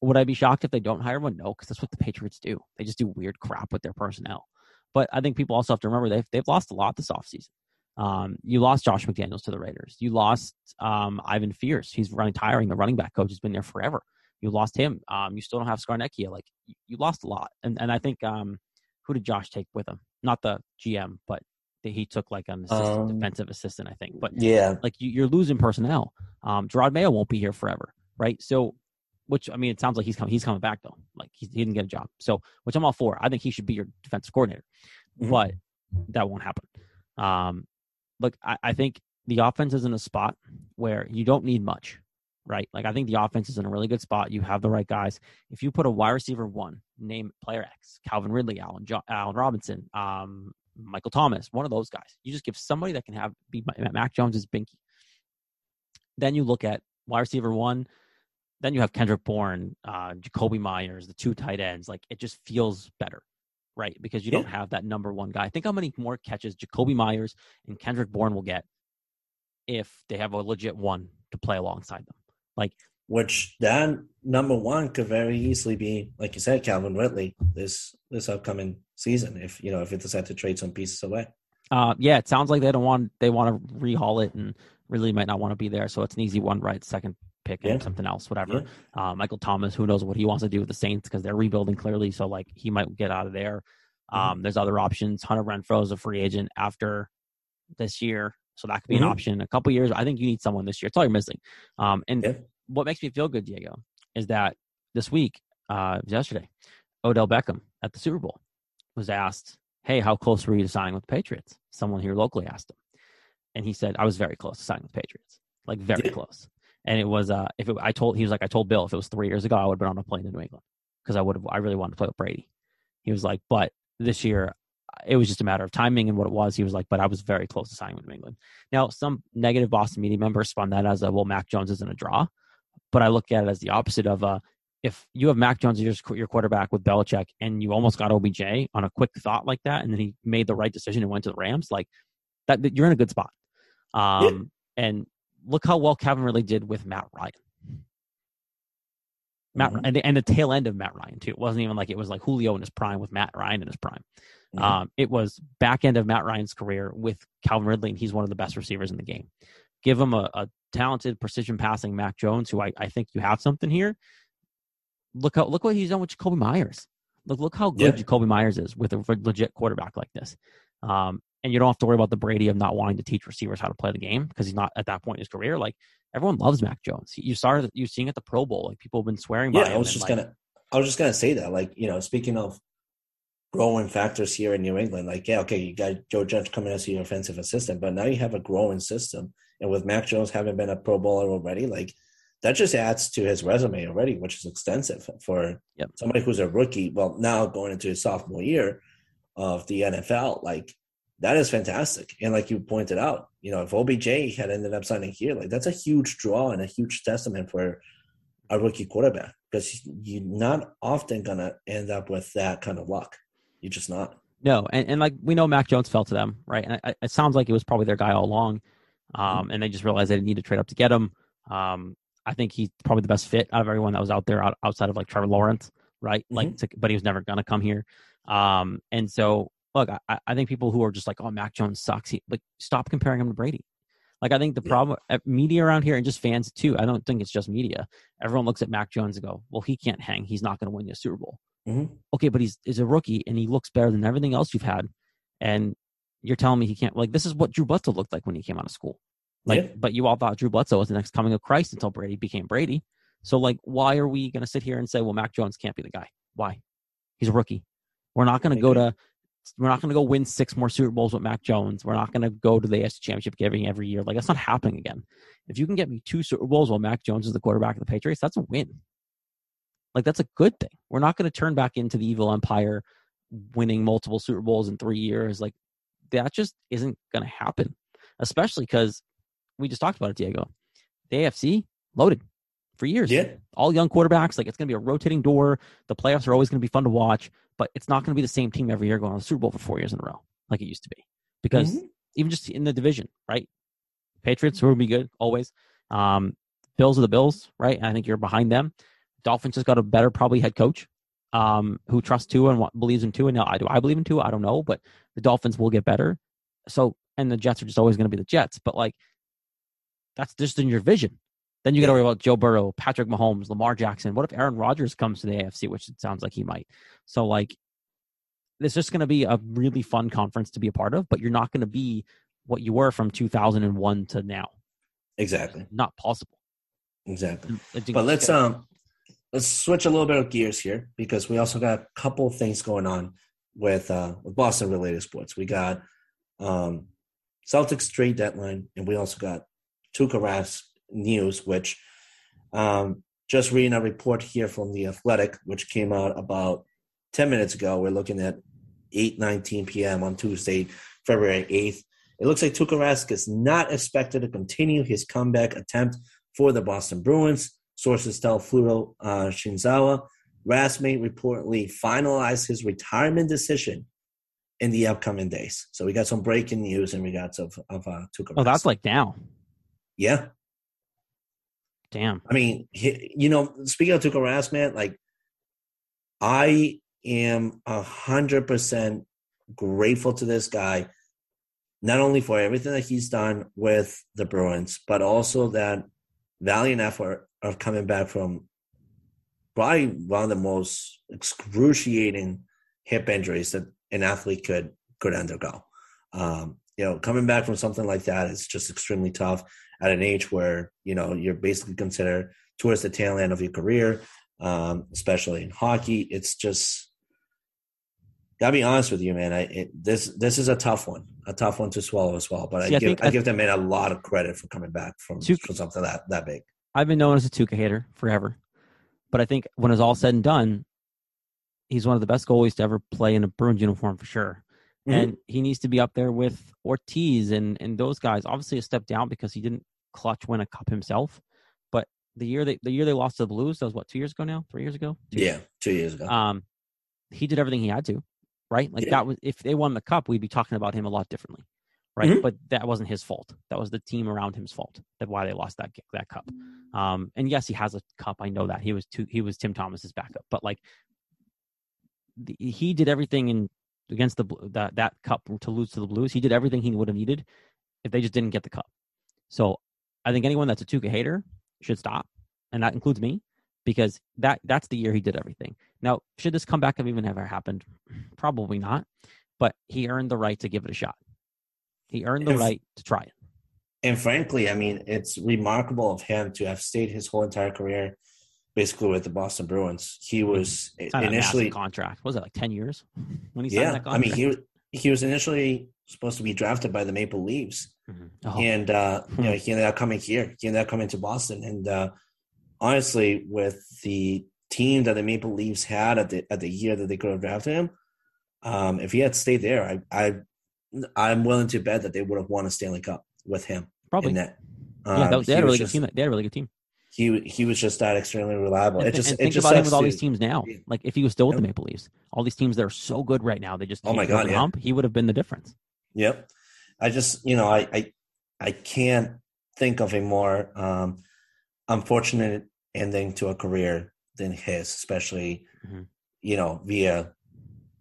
would I be shocked if they don't hire one? No, because that's what the Patriots do. They just do weird crap with their personnel. But I think people also have to remember they've they've lost a lot this offseason. Um, you lost Josh McDaniels to the Raiders. You lost um, Ivan Fears. He's running tiring. The running back coach He's been there forever. You lost him. Um, you still don't have Scarnecchia. Like you, you lost a lot. And and I think um, who did Josh take with him? Not the GM, but he took like an assistant, um, defensive assistant, I think. But
yeah,
like you, are losing personnel. Um, Jerod Mayo won't be here forever, right? So, which I mean, it sounds like he's coming. He's coming back though. Like he, he didn't get a job, so which I'm all for. I think he should be your defensive coordinator, mm-hmm. but that won't happen. Um, look, I, I think the offense is in a spot where you don't need much, right? Like I think the offense is in a really good spot. You have the right guys. If you put a wide receiver one, name player X, Calvin Ridley, Allen, jo- Allen Robinson, um, Michael Thomas, one of those guys. You just give somebody that can have be Mac Jones is Binky. Then you look at wide receiver one. Then you have Kendrick Bourne, uh, Jakobi Meyers, the two tight ends. Like it just feels better right? Because you yeah. don't have that number one guy. I think how many more catches Jakobi Meyers and Kendrick Bourne will get if they have a legit one to play alongside them. Like
which that number one could very easily be, like you said, Calvin Ridley this this upcoming season. If you know if they decide to trade some pieces away.
Uh, yeah, it sounds like they don't want they want to rehaul it and really might not want to be there. So it's an easy one, right? Second pick yeah. and something else, whatever. Yeah. Uh, Michael Thomas, who knows what he wants to do with the Saints because they're rebuilding clearly. So like he might get out of there. Mm-hmm. Um, mm-hmm. There's other options. Hunter Renfrow is a free agent after this year, so that could be mm-hmm. an option. A couple years, I think you need someone this year. It's all you're missing. Um, and yeah. what makes me feel good, Diego, is that this week, uh, yesterday, Odell Beckham at the Super Bowl was asked, "Hey, how close were you to signing with the Patriots?" Someone here locally asked him, and he said, "I was very close to signing with the Patriots, like very yeah. close." And it was uh if it, I told he was like I told Bill if it was three years ago I would have been on a plane to New England because I would have I really wanted to play with Brady. He was like, but this year it was just a matter of timing and what it was. He was like, but I was very close to signing with New England. Now some negative Boston media members spun that as a well Mac Jones isn't a draw, but I look at it as the opposite of uh if you have Mac Jones as your quarterback with Belichick and you almost got OBJ on a quick thought like that, and then he made the right decision and went to the Rams, like that, you're in a good spot. Um, yeah. And look how well Calvin Ridley did with Matt Ryan. Matt mm-hmm. and, the, and the tail end of Matt Ryan too. It wasn't even like it was like Julio in his prime with Matt Ryan in his prime. Mm-hmm. Um, it was back end of Matt Ryan's career with Calvin Ridley, and he's one of the best receivers in the game. Give him a, a talented precision passing Mac Jones, who I, I think you have something here. Look how look what he's done with Jakobi Meyers. Look look how good yeah. Jakobi Meyers is with a legit quarterback like this. Um, and you don't have to worry about the Brady of not wanting to teach receivers how to play the game because he's not at that point in his career. Like everyone loves Mac Jones. You started you seeing at the Pro Bowl, like people have been swearing
yeah,
by
I was just
like,
gonna I was just gonna say that. Like, you know, speaking of growing factors here in New England, like, yeah, okay, you got Joe Judge coming as your offensive assistant, but now you have a growing system. And with Mac Jones having been a pro bowler already, like that just adds to his resume already, which is extensive for
yep.
somebody who's a rookie. Well, now going into his sophomore year of the NFL, like that is fantastic. And like you pointed out, you know, if OBJ had ended up signing here, like that's a huge draw and a huge testament for a rookie quarterback because you're not often gonna end up with that kind of luck. You're just not.
No, and, and like we know, Mac Jones fell to them, right? And it, it sounds like it was probably their guy all along, um, mm-hmm. and they just realized they didn't need to trade up to get him. Um, I think he's probably the best fit out of everyone that was out there out, outside of like Trevor Lawrence, right? Mm-hmm. Like, to, but he was never gonna come here. Um, and so look, I, I think people who are just like, oh, Mac Jones sucks. He, like, stop comparing him to Brady. Like, I think the problem, uh, media around here and just fans too. I don't think it's just media. Everyone looks at Mac Jones and go, well, he can't hang. He's not going to win you a Super Bowl. Mm-hmm. Okay, but he's is a rookie and he looks better than everything else you've had. And you're telling me he can't. Like, this is what Drew Bledsoe looked like when he came out of school. Like, yeah. but you all thought Drew Bledsoe was the next coming of Christ until Brady became Brady. So, like, why are we going to sit here and say, well, Mac Jones can't be the guy? Why? He's a rookie. We're not going to go to we're not going to go win six more Super Bowls with Mac Jones. We're not going to go to the AFC Championship game every year. Like that's not happening again. If you can get me two Super Bowls while Mac Jones is the quarterback of the Patriots, that's a win. Like that's a good thing. We're not going to turn back into the evil empire, winning multiple Super Bowls in three years. Like that just isn't going to happen. Especially because we just talked about it, Diego. The AFC loaded for years.
Yeah.
All young quarterbacks. Like it's going to be a rotating door. The playoffs are always going to be fun to watch but it's not going to be the same team every year going on the Super Bowl for four years in a row like it used to be. Because mm-hmm. even just in the division, right? Patriots will be good always. Um, Bills are the Bills, right? I think you're behind them. Dolphins just got a better probably head coach um, who trusts Tua and what, believes in Tua. Now, I do I believe in Tua? I don't know, but the Dolphins will get better. So, and the Jets are just always going to be the Jets. But like, that's just in your vision. Then you got to worry about Joe Burrow, Patrick Mahomes, Lamar Jackson. What if Aaron Rodgers comes to the AFC, which it sounds like he might? So, like, it's just going to be a really fun conference to be a part of, but you're not going to be what you were from 2001 to now.
Exactly.
Not possible.
Exactly. But let's um let's switch a little bit of gears here because we also got a couple of things going on with uh with Boston related sports. We got um Celtics trade deadline and we also got Tuukka Rask news, which um just reading a report here from the Athletic, which came out about 10 minutes ago. We're looking at 8 19 p.m. on Tuesday, February 8th. It looks like Tuukka Rask is not expected to continue his comeback attempt for the Boston Bruins. Sources tell Fluto uh, Shinzawa Rask may reportedly finalize his retirement decision in the upcoming days. So we got some breaking news in regards of of uh, Tuukka.
Oh, that's like now.
Yeah.
Damn.
I mean, he, you know, speaking of Tuukka Rask, man, like I am a hundred percent grateful to this guy, not only for everything that he's done with the Bruins, but also that valiant effort of coming back from probably one of the most excruciating hip injuries that an athlete could could undergo. Um, you know, coming back from something like that is just extremely tough at an age where you know you're basically considered towards the tail end of your career, um, especially in hockey. It's just gotta be honest with you, man. I it, this this is a tough one, a tough one to swallow as well. But See, I, I, give I, I give them man a lot of credit for coming back from, from something that that big.
I've been known as a Tuukka hater forever, but I think when it's all said and done, he's one of the best goalies to ever play in a Bruins uniform for sure. Mm-hmm. And he needs to be up there with Ortiz and and those guys. Obviously, a step down because he didn't clutch win a cup himself. But the year they the year they lost to the Blues, that was what two years ago now, three years ago.
Two yeah, years. two years ago.
Um, he did everything he had to right? Like yeah. that was if they won the cup, we'd be talking about him a lot differently, right? Mm-hmm. But that wasn't his fault. That was the team around him's fault. That why they lost that that cup. Um, and yes, he has a cup. I know that he was too, he was Tim Thomas's backup, but like the, he did everything in against the that that cup to lose to the Blues. He did everything he would have needed if they just didn't get the cup. So I think anyone that's a Tuukka hater should stop, and that includes me because that that's the year he did everything. Now, should this comeback have even ever happened? Probably not. But he earned the right to give it a shot. He earned the right to try it.
And frankly, I mean, it's remarkable of him to have stayed his whole entire career basically with the Boston Bruins. He was initially
contract. Was it like ten years
when he signed yeah, that contract? I mean, he he was initially supposed to be drafted by the Maple Leafs. Oh. and uh, you know he ended up coming here. He ended up coming to Boston, and uh, honestly, with the team that the Maple Leafs had at the at the year that they could have drafted him, um, if he had stayed there, I I I'm willing to bet that they would have won a Stanley Cup with him.
Probably. That. Um, yeah, that was, they had a really just, good team. They had a really good team.
He he was just that extremely reliable.
And,
it just
and think
it just
about him with all these teams now. Like if he was still with the Maple Leafs, all these teams that are so good right now, they just
oh my god, yeah. hump.
He would have been the difference.
Yep. I just you know I I I can't think of a more um, unfortunate ending to a career than his, especially mm-hmm. you know via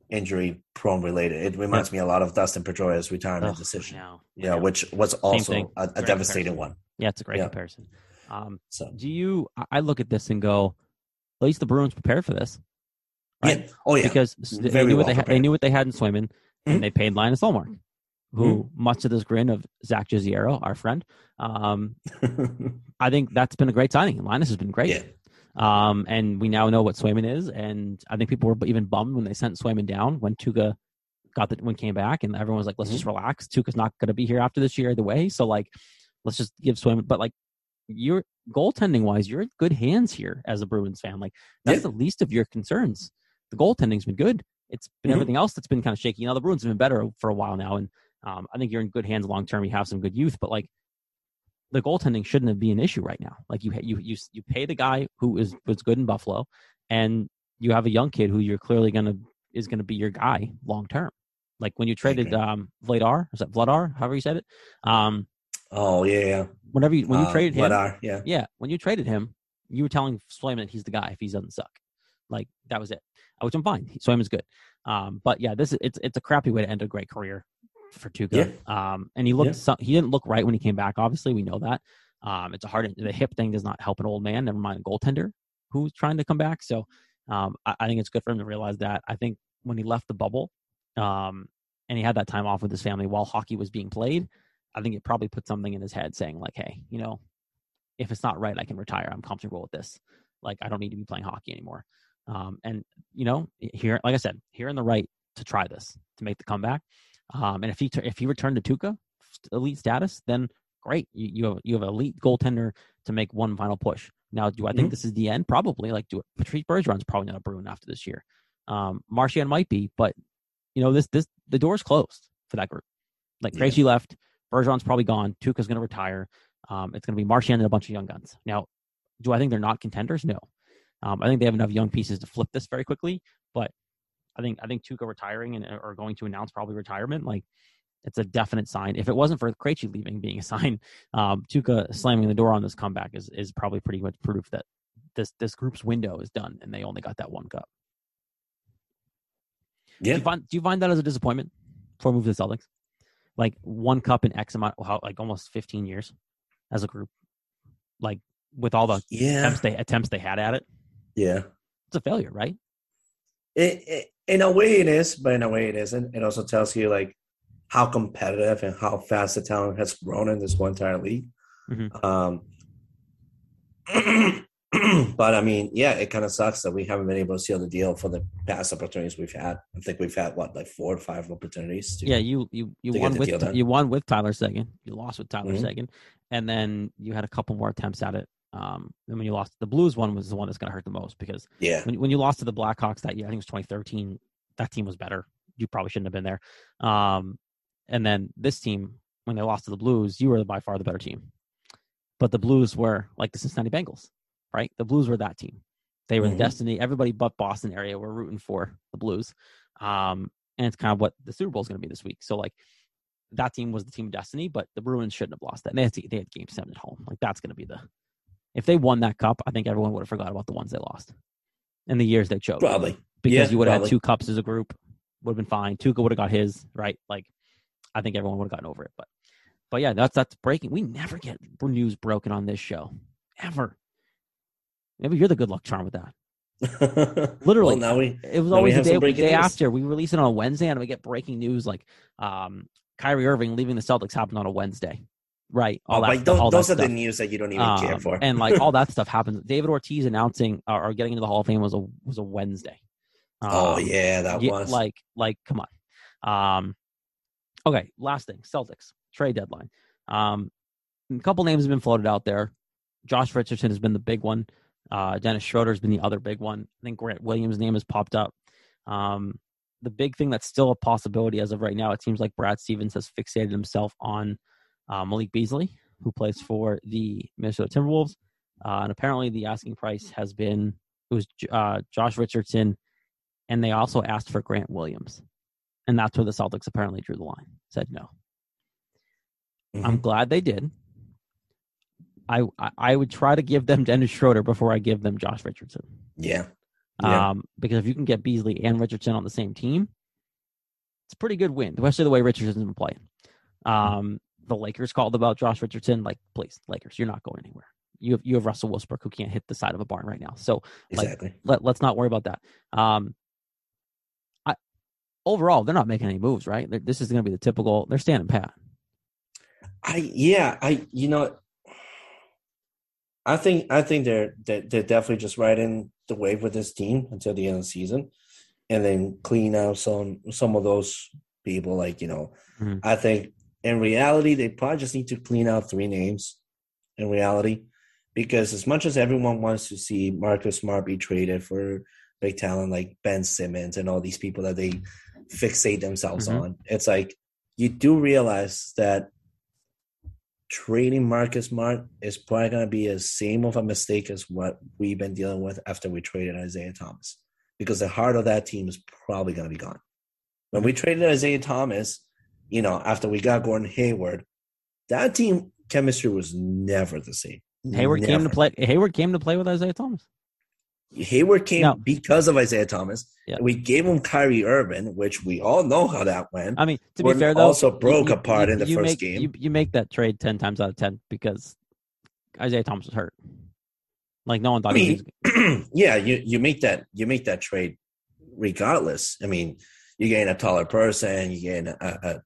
injury prone related. It reminds yep. me a lot of Dustin Pedroia's retirement decision. Yeah, which was also a, a devastating one.
Yeah, it's a great comparison. Um, so do you? I look at this and go, at least the Bruins prepared for this.
Right? Yeah. Oh yeah.
Because Very they knew well what they had, they knew what they had in Swayman, mm-hmm. and they paid Linus Ullmark, who, mm-hmm. much to this grin of Zach Gizzero, our friend, um, [LAUGHS] I think that's been a great signing. Linus has been great. Yeah. Um, and we now know what Swayman is, and I think people were even bummed when they sent Swayman down when Tuukka got the when came back, and everyone was like, "Let's mm-hmm. just relax. Tuukka's not going to be here after this year either way, so like, let's just give Swayman." But like, you're goaltending wise, you're in good hands here as a Bruins fan. Like, that's yeah. the least of your concerns. The goaltending's been good. It's been mm-hmm. everything else that's been kind of shaky. Now the Bruins have been better for a while now, and um, I think you're in good hands long term. You have some good youth, but like the goaltending shouldn't be an issue right now. Like you you you you pay the guy who is was good in Buffalo, and you have a young kid who you're clearly gonna is gonna be your guy long term. Like when you traded um Vladar, is that Vladar? However you said it. Um,
oh yeah, yeah.
Whenever you when you uh, traded him,
Vladar, yeah,
yeah. When you traded him, you were telling Swayman that he's the guy if he doesn't suck. Like that was it, which I'm fine. Swayman's good. Um, but yeah, this is it's it's a crappy way to end a great career for Tuukka. Yeah. Um, and he looked yeah. some, he didn't look right when he came back. Obviously, we know that. Um, it's a hard the hip thing does not help an old man. Never mind a goaltender who's trying to come back. So um, I, I, think it's good for him to realize that. I think when he left the bubble, um, and he had that time off with his family while hockey was being played, I think it probably put something in his head saying like, "Hey, you know, if it's not right, I can retire. I'm comfortable with this. Like, I don't need to be playing hockey anymore." Um, and you know, here, like I said, here in the right to try this to make the comeback. Um, and if he if he returned to Tuukka elite status, then great. You, you have you have an elite goaltender to make one final push. Now, do I think mm-hmm. this is the end? Probably. Like, do it. Patrice Bergeron's probably not a Bruin after this year. Um, Marchand might be, but you know, this this the door's closed for that group. Like Krejci yeah. left, Bergeron's probably gone. Tuukka's going to retire. Um, it's going to be Marchand and a bunch of young guns. Now, do I think they're not contenders? No. Um, I think they have enough young pieces to flip this very quickly. But I think I think Tuukka retiring and or going to announce probably retirement, like it's a definite sign. If it wasn't for Krejci leaving being a sign, [LAUGHS] um, Tuukka slamming the door on this comeback is is probably pretty much proof that this this group's window is done and they only got that one cup. Yeah. Do you find do you find that as a disappointment for move to the Celtics? Like one cup in X amount, how like almost fifteen years as a group, like with all the yeah. attempts they attempts they had at it.
Yeah,
it's a failure, right?
It, it, in a way, it is, but in a way, it isn't. It also tells you like how competitive and how fast the talent has grown in this one entire league. Mm-hmm. Um, [CLEARS THROAT] but I mean, yeah, it kind of sucks that we haven't been able to seal the deal for the past opportunities we've had. I think we've had what like four or five opportunities.
To, yeah, you you you won with you won with Tyler Seguin. You lost with Tyler mm-hmm. Seguin, and then you had a couple more attempts at it. Um, and when you lost the Blues one was the one that's going to hurt the most because
yeah,
when when you lost to the Blackhawks that year, I think it was 2013. That team was better. You probably shouldn't have been there. Um, and then this team when they lost to the Blues, you were by far the better team. But the Blues were like the Cincinnati Bengals right? The Blues were that team. They were mm-hmm. the destiny. Everybody but Boston area were rooting for the Blues. Um, and it's kind of what the Super Bowl is going to be this week. So like that team was the team of destiny, but the Bruins shouldn't have lost that. And they had, to, they had game seven at home. Like that's going to be the if they won that cup, I think everyone would have forgot about the ones they lost in the years they chose.
Probably
because yeah, you would have had two cups as a group, would have been fine. Tuukka would have got his right. Like I think everyone would have gotten over it. But but yeah, that's that's breaking. We never get news broken on this show ever. Maybe you're the good luck charm with that. [LAUGHS] Literally,
well, now we
it was always the day, the day after. We release it on a Wednesday, and we get breaking news like um, Kyrie Irving leaving the Celtics happened on a Wednesday, right?
All oh, that, those, all those are stuff. the news that you don't even um, care for,
and like [LAUGHS] all that stuff happens. David Ortiz announcing or, or, getting into the Hall of Fame was a was a Wednesday.
Oh, um, oh yeah, that
yeah,
was
like like come on. Um, okay, last thing, Celtics trade deadline. Um, a couple names have been floated out there. Josh Richardson has been the big one. Uh, Dennis Schroeder's been the other big one. I think Grant Williams' name has popped up. Um, the big thing that's still a possibility as of right now, it seems like Brad Stevens has fixated himself on uh, Malik Beasley, who plays for the Minnesota Timberwolves. Uh, and apparently, the asking price has been it was uh, Josh Richardson, and they also asked for Grant Williams, and that's where the Celtics apparently drew the line. Said no. Mm-hmm. I'm glad they did I I would try to give them Dennis Schroeder before I give them Josh Richardson.
Yeah. yeah.
Um, because if you can get Beasley and Richardson on the same team, it's a pretty good win, especially the way Richardson's been playing. Um, the Lakers called about Josh Richardson. Like, please, Lakers, you're not going anywhere. You have you have Russell Westbrook who can't hit the side of a barn right now. So exactly. like, let, let's not worry about that. Um, I overall they're not making any moves, right? They're, this is going to be the typical. They're standing pat.
I yeah I you know I think I think they're they're, they're definitely just riding the wave with this team until the end of the season, and then clean out some some of those people. Like you know, mm-hmm. I think in reality they probably just need to clean out three names. In reality, because as much as everyone wants to see Marcus Smart be traded for big talent like Ben Simmons and all these people that they fixate themselves mm-hmm. on, it's like you do realize that trading Marcus Smart is probably going to be as same of a mistake as what we've been dealing with after we traded Isaiah Thomas, because the heart of that team is probably going to be gone. When we traded Isaiah Thomas, you know, after we got Gordon Hayward, that team chemistry was never the same.
Hayward came to play. Hayward came to play with Isaiah Thomas.
Hayward came
No.
because of Isaiah Thomas.
Yeah.
We gave him Kyrie Irving, which we all know how that went.
I mean, to be fair though,
also broke apart in the
you
first
make,
game.
You, you make that trade ten times out of ten because Isaiah Thomas was hurt. Like no one thought
I
he was.
mean, [CLEARS THROAT] yeah, you you make that you make that trade regardless. I mean, you gain a taller person, you gain a, a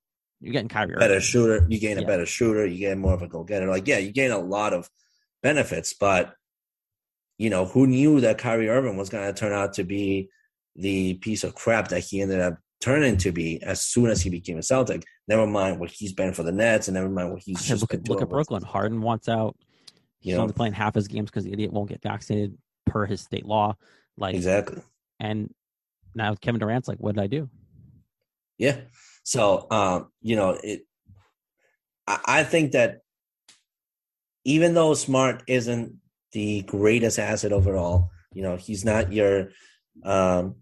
You're getting Kyrie.
better
Irving.
shooter, you gain a
Yeah.
better shooter, you gain more of a go getter. Like, yeah, you gain a lot of benefits, but you know, who knew that Kyrie Irving was going to turn out to be the piece of crap that he ended up turning to be as soon as he became a Celtic? Never mind what he's been for the Nets, and never mind what he's [LAUGHS]
Yeah,
just
look at look at Brooklyn. Harden wants out. He's
You know?
only playing half his games because the idiot won't get vaccinated per his state law. Like
Exactly.
and now Kevin Durant's like, what did I do?
Yeah. So, um, you know, it. I, I think that even though Smart isn't the greatest asset overall, you know, he's not your um,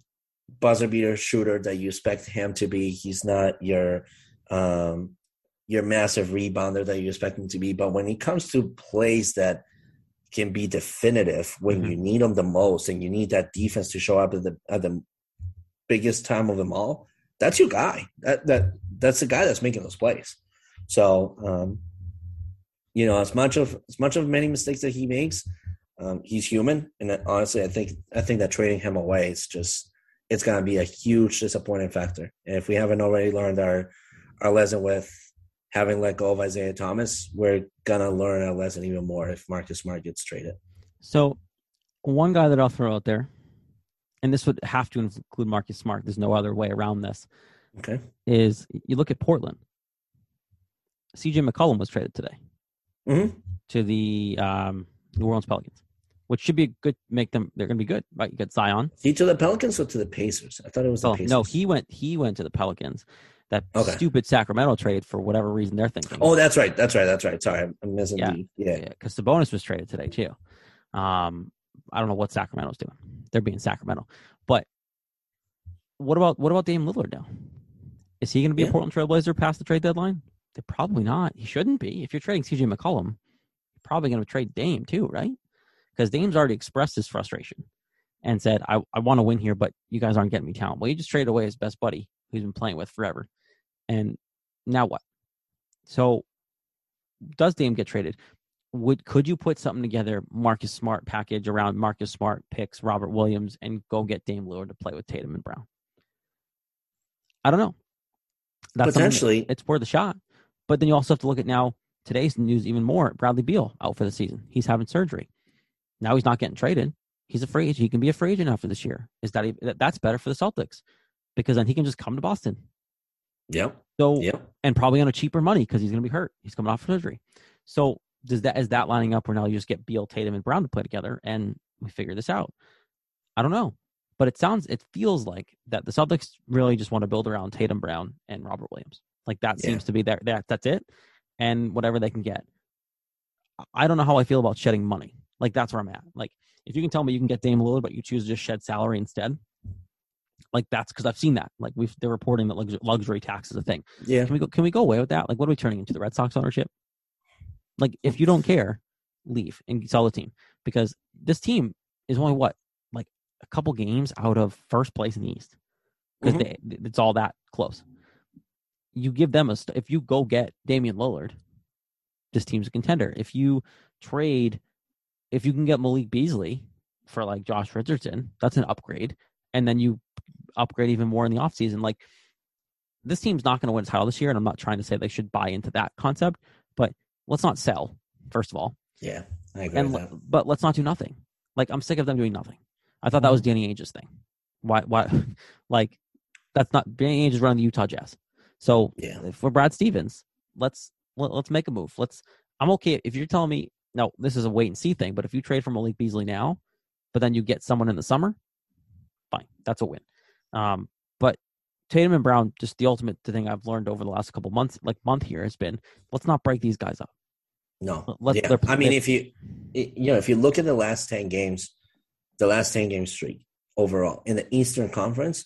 buzzer beater shooter that you expect him to be. He's not your um, your massive rebounder that you expect him to be. But when it comes to plays that can be definitive when
Mhm.
you need them the most, and you need that defense to show up at the at the biggest time of them all, that's your guy. That that that's the guy that's making those plays. So, um, you know, as much of as much of many mistakes that he makes, um, he's human. And honestly, I think I think that trading him away is just it's going to be a huge disappointing factor. And if we haven't already learned our our lesson with having let go of Isaiah Thomas, we're gonna learn our lesson even more if Marcus Smart gets traded.
So, one guy that I'll throw out there, and this would have to include Marcus Smart. There's no other way around this.
Okay.
Is you look at Portland. CJ McCollum was traded today
Mm-hmm.
to the um, New Orleans Pelicans, which should be a good. Make them. They're going to be good, right? You got Zion.
He to the Pelicans or to the Pacers? I thought it was the
Oh
Pacers.
no, he went. He went to the Pelicans. That
Okay.
stupid Sacramento trade for whatever reason they're thinking.
Oh, that's right. That's right. That's right. Sorry, I'm- I'm missing
Yeah.
the yeah.
yeah, because Sabonis was traded today too. Um, I don't know what Sacramento's doing. They're being Sacramento, but what about what about Dame Lillard now? Is he going to be
Yeah.
a Portland Trailblazer past the trade deadline? They're probably not. He shouldn't be. If you're trading CJ McCollum, you're probably going to trade Dame too, right? Because Dame's already expressed his frustration and said, "I I want to win here, but you guys aren't getting me talent." Well, you just traded away his best buddy, who's been playing with forever, and now what? So, does Dame get traded? Would could you put something together, Marcus Smart package around Marcus Smart picks Robert Williams and go get Dame Lillard to play with Tatum and Brown? I don't know. something that-
Potentially.
it's worth a shot. But then you also have to look at now today's news even more. Bradley Beal out for the season. He's having surgery. Now he's not getting traded. He's a free agent. He can be a free agent after this year. Is that even, that- that's better for the Celtics because then he can just come to Boston.
Yep.
So
Yep.
and probably on a cheaper money because he's going to be hurt. He's coming off surgery. So does that is that lining up where now you just get Beal, Tatum, and Brown to play together and we figure this out? I don't know, but it sounds it feels like that the Celtics really just want to build around Tatum, Brown, and Robert Williams. Like that
Yeah.
seems to be their that that's it, and whatever they can get. I don't know how I feel about shedding money. Like that's where I'm at. Like if you can tell me you can get Dame Lillard, but you choose to just shed salary instead. Like that's because I've seen that. Like we've they're reporting that luxury, luxury tax is a thing.
Yeah.
Can we go? Can we go away with that? Like, what are we turning into? The Red Sox ownership? Like, if you don't care, leave and sell the team because this team is only what like a couple games out of first place in the East because
Mhm.
it's all that close. You give them a if you go get Damian Lillard, this team's a contender. If you trade, if you can get Malik Beasley for like Josh Richardson, that's an upgrade, and then you upgrade even more in the offseason. Like this team's not going to win a title this year, and I'm not trying to say they should buy into that concept, but let's not sell first of all,
Yeah. I agree
and
with that.
but let's not do nothing. Like I'm sick of them doing nothing. I thought that was Danny Ainge's thing. Why? Why? [LAUGHS] Like that's not Danny Ainge is running the Utah Jazz. So
Yeah.
for Brad Stevens, let's let, let's make a move. Let's. I'm okay if you're telling me no. This is a wait and see thing. But if you trade for Malik Beasley now, but then you get someone in the summer, fine, that's a win. Um, Tatum and Brown, just the ultimate thing I've learned over the last couple months, like month here, has been let's not break these guys up.
No.
Let's-
yeah. I mean, if you, you know, if you look at the last 10 games, the last 10 game streak overall in the Eastern Conference,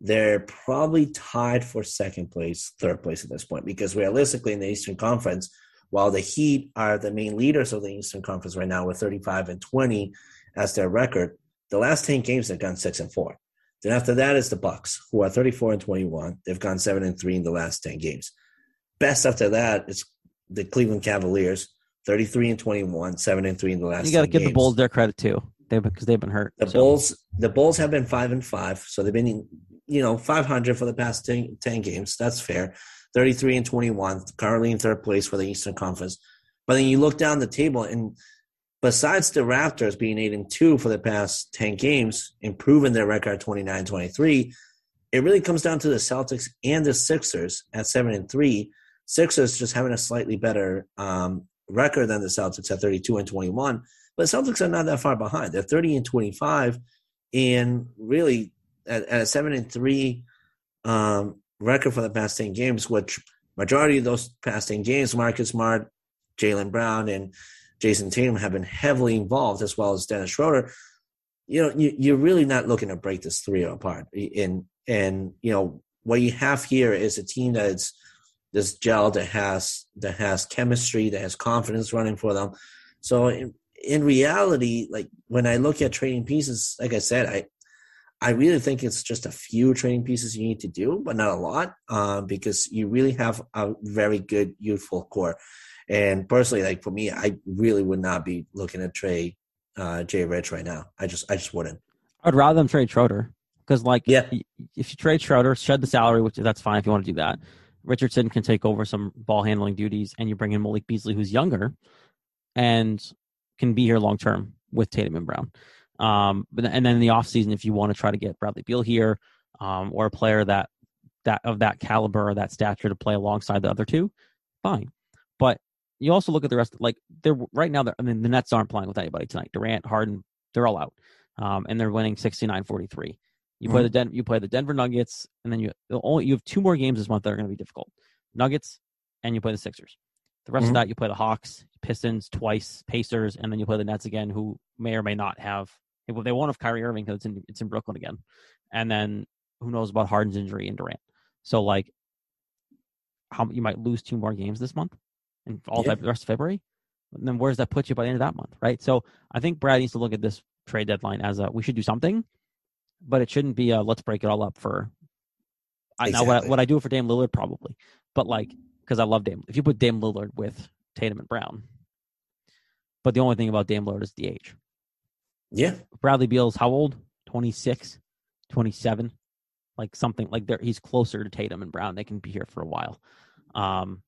they're probably tied for second place, third place at this point, because realistically in the Eastern Conference, while the Heat are the main leaders of the Eastern Conference right now with 35 and 20 as their record, the last 10 games they've gone six and four. Then after that is the Bucks, who are 34 and 21. They've gone seven and three in the last 10 games. Best after that is the Cleveland Cavaliers, 33 and 21, seven and three in the last.
You got to give
games.
the Bulls their credit too, they because they've been hurt.
The
so.
Bulls, the Bulls have been five and five, so they've been, you know, 500 for the past 10, 10 games. That's fair. 33 and 21, currently in third place for the Eastern Conference. But then you look down the table, and besides the Raptors being 8 and 2 for the past 10 games, improving their record 29 23, it really comes down to the Celtics and the Sixers at 7 and 3. Sixers just having a slightly better um, record than the Celtics at 32 and 21. But Celtics are not that far behind. They're 30 and 25. And really, at, at a 7 and 3 um, record for the past 10 games, which majority of those past 10 games, Marcus Smart, Jaylen Brown, and Jayson Tatum have been heavily involved, as well as Dennis Schroeder. You know, you, you're really not looking to break this three apart. And and you know what you have here is a team that's this gel that has that has chemistry, that has confidence running for them. So in, in reality, like when I look at trading pieces, like I said, I I really think it's just a few trading pieces you need to do, but not a lot, uh, because you really have a very good youthful core. And personally, like for me, I really would not be looking to trade uh, Jay Rich right now. I just, I just wouldn't.
I'd rather them trade Schroeder because, like,
Yeah.
if you trade Schroeder, shed the salary, which that's fine if you want to do that. Richardson can take over some ball handling duties, and you bring in Malik Beasley, who's younger and can be here long term with Tatum and Brown. Um, but and then in the offseason, if you want to try to get Bradley Beal here, um, or a player that that of that caliber or that stature to play alongside the other two, fine. But you also look at the rest. Like they're right now, they're, I mean, the Nets aren't playing with anybody tonight. Durant, Harden, they're all out, um, and they're winning 69-43. You play
Mhm.
the Den- you play the Denver Nuggets, and then you only you have two more games this month that are going to be difficult. Nuggets, and you play the Sixers. The rest
Mhm.
of that, you play the Hawks, Pistons twice, Pacers, and then you play the Nets again, who may or may not have. Well, they won't have Kyrie Irving because it's in it's in Brooklyn again, and then who knows about Harden's injury and Durant. So like, how you might lose two more games this month, and all
Yeah.
Feb- the rest of February. And then where does that put you by the end of that month, right? So I think Brad needs to look at this trade deadline as a we should do something, but it shouldn't be a let's break it all up for. I Now, what,
Exactly.
what I do for Dame Lillard probably, but like because I love Dame. If you put Dame Lillard with Tatum and Brown, but the only thing about Dame Lillard is the age.
Yeah,
Bradley Beal's how old? 26, 27, like something like there. He's closer to Tatum and Brown. They can be here for a while. Um,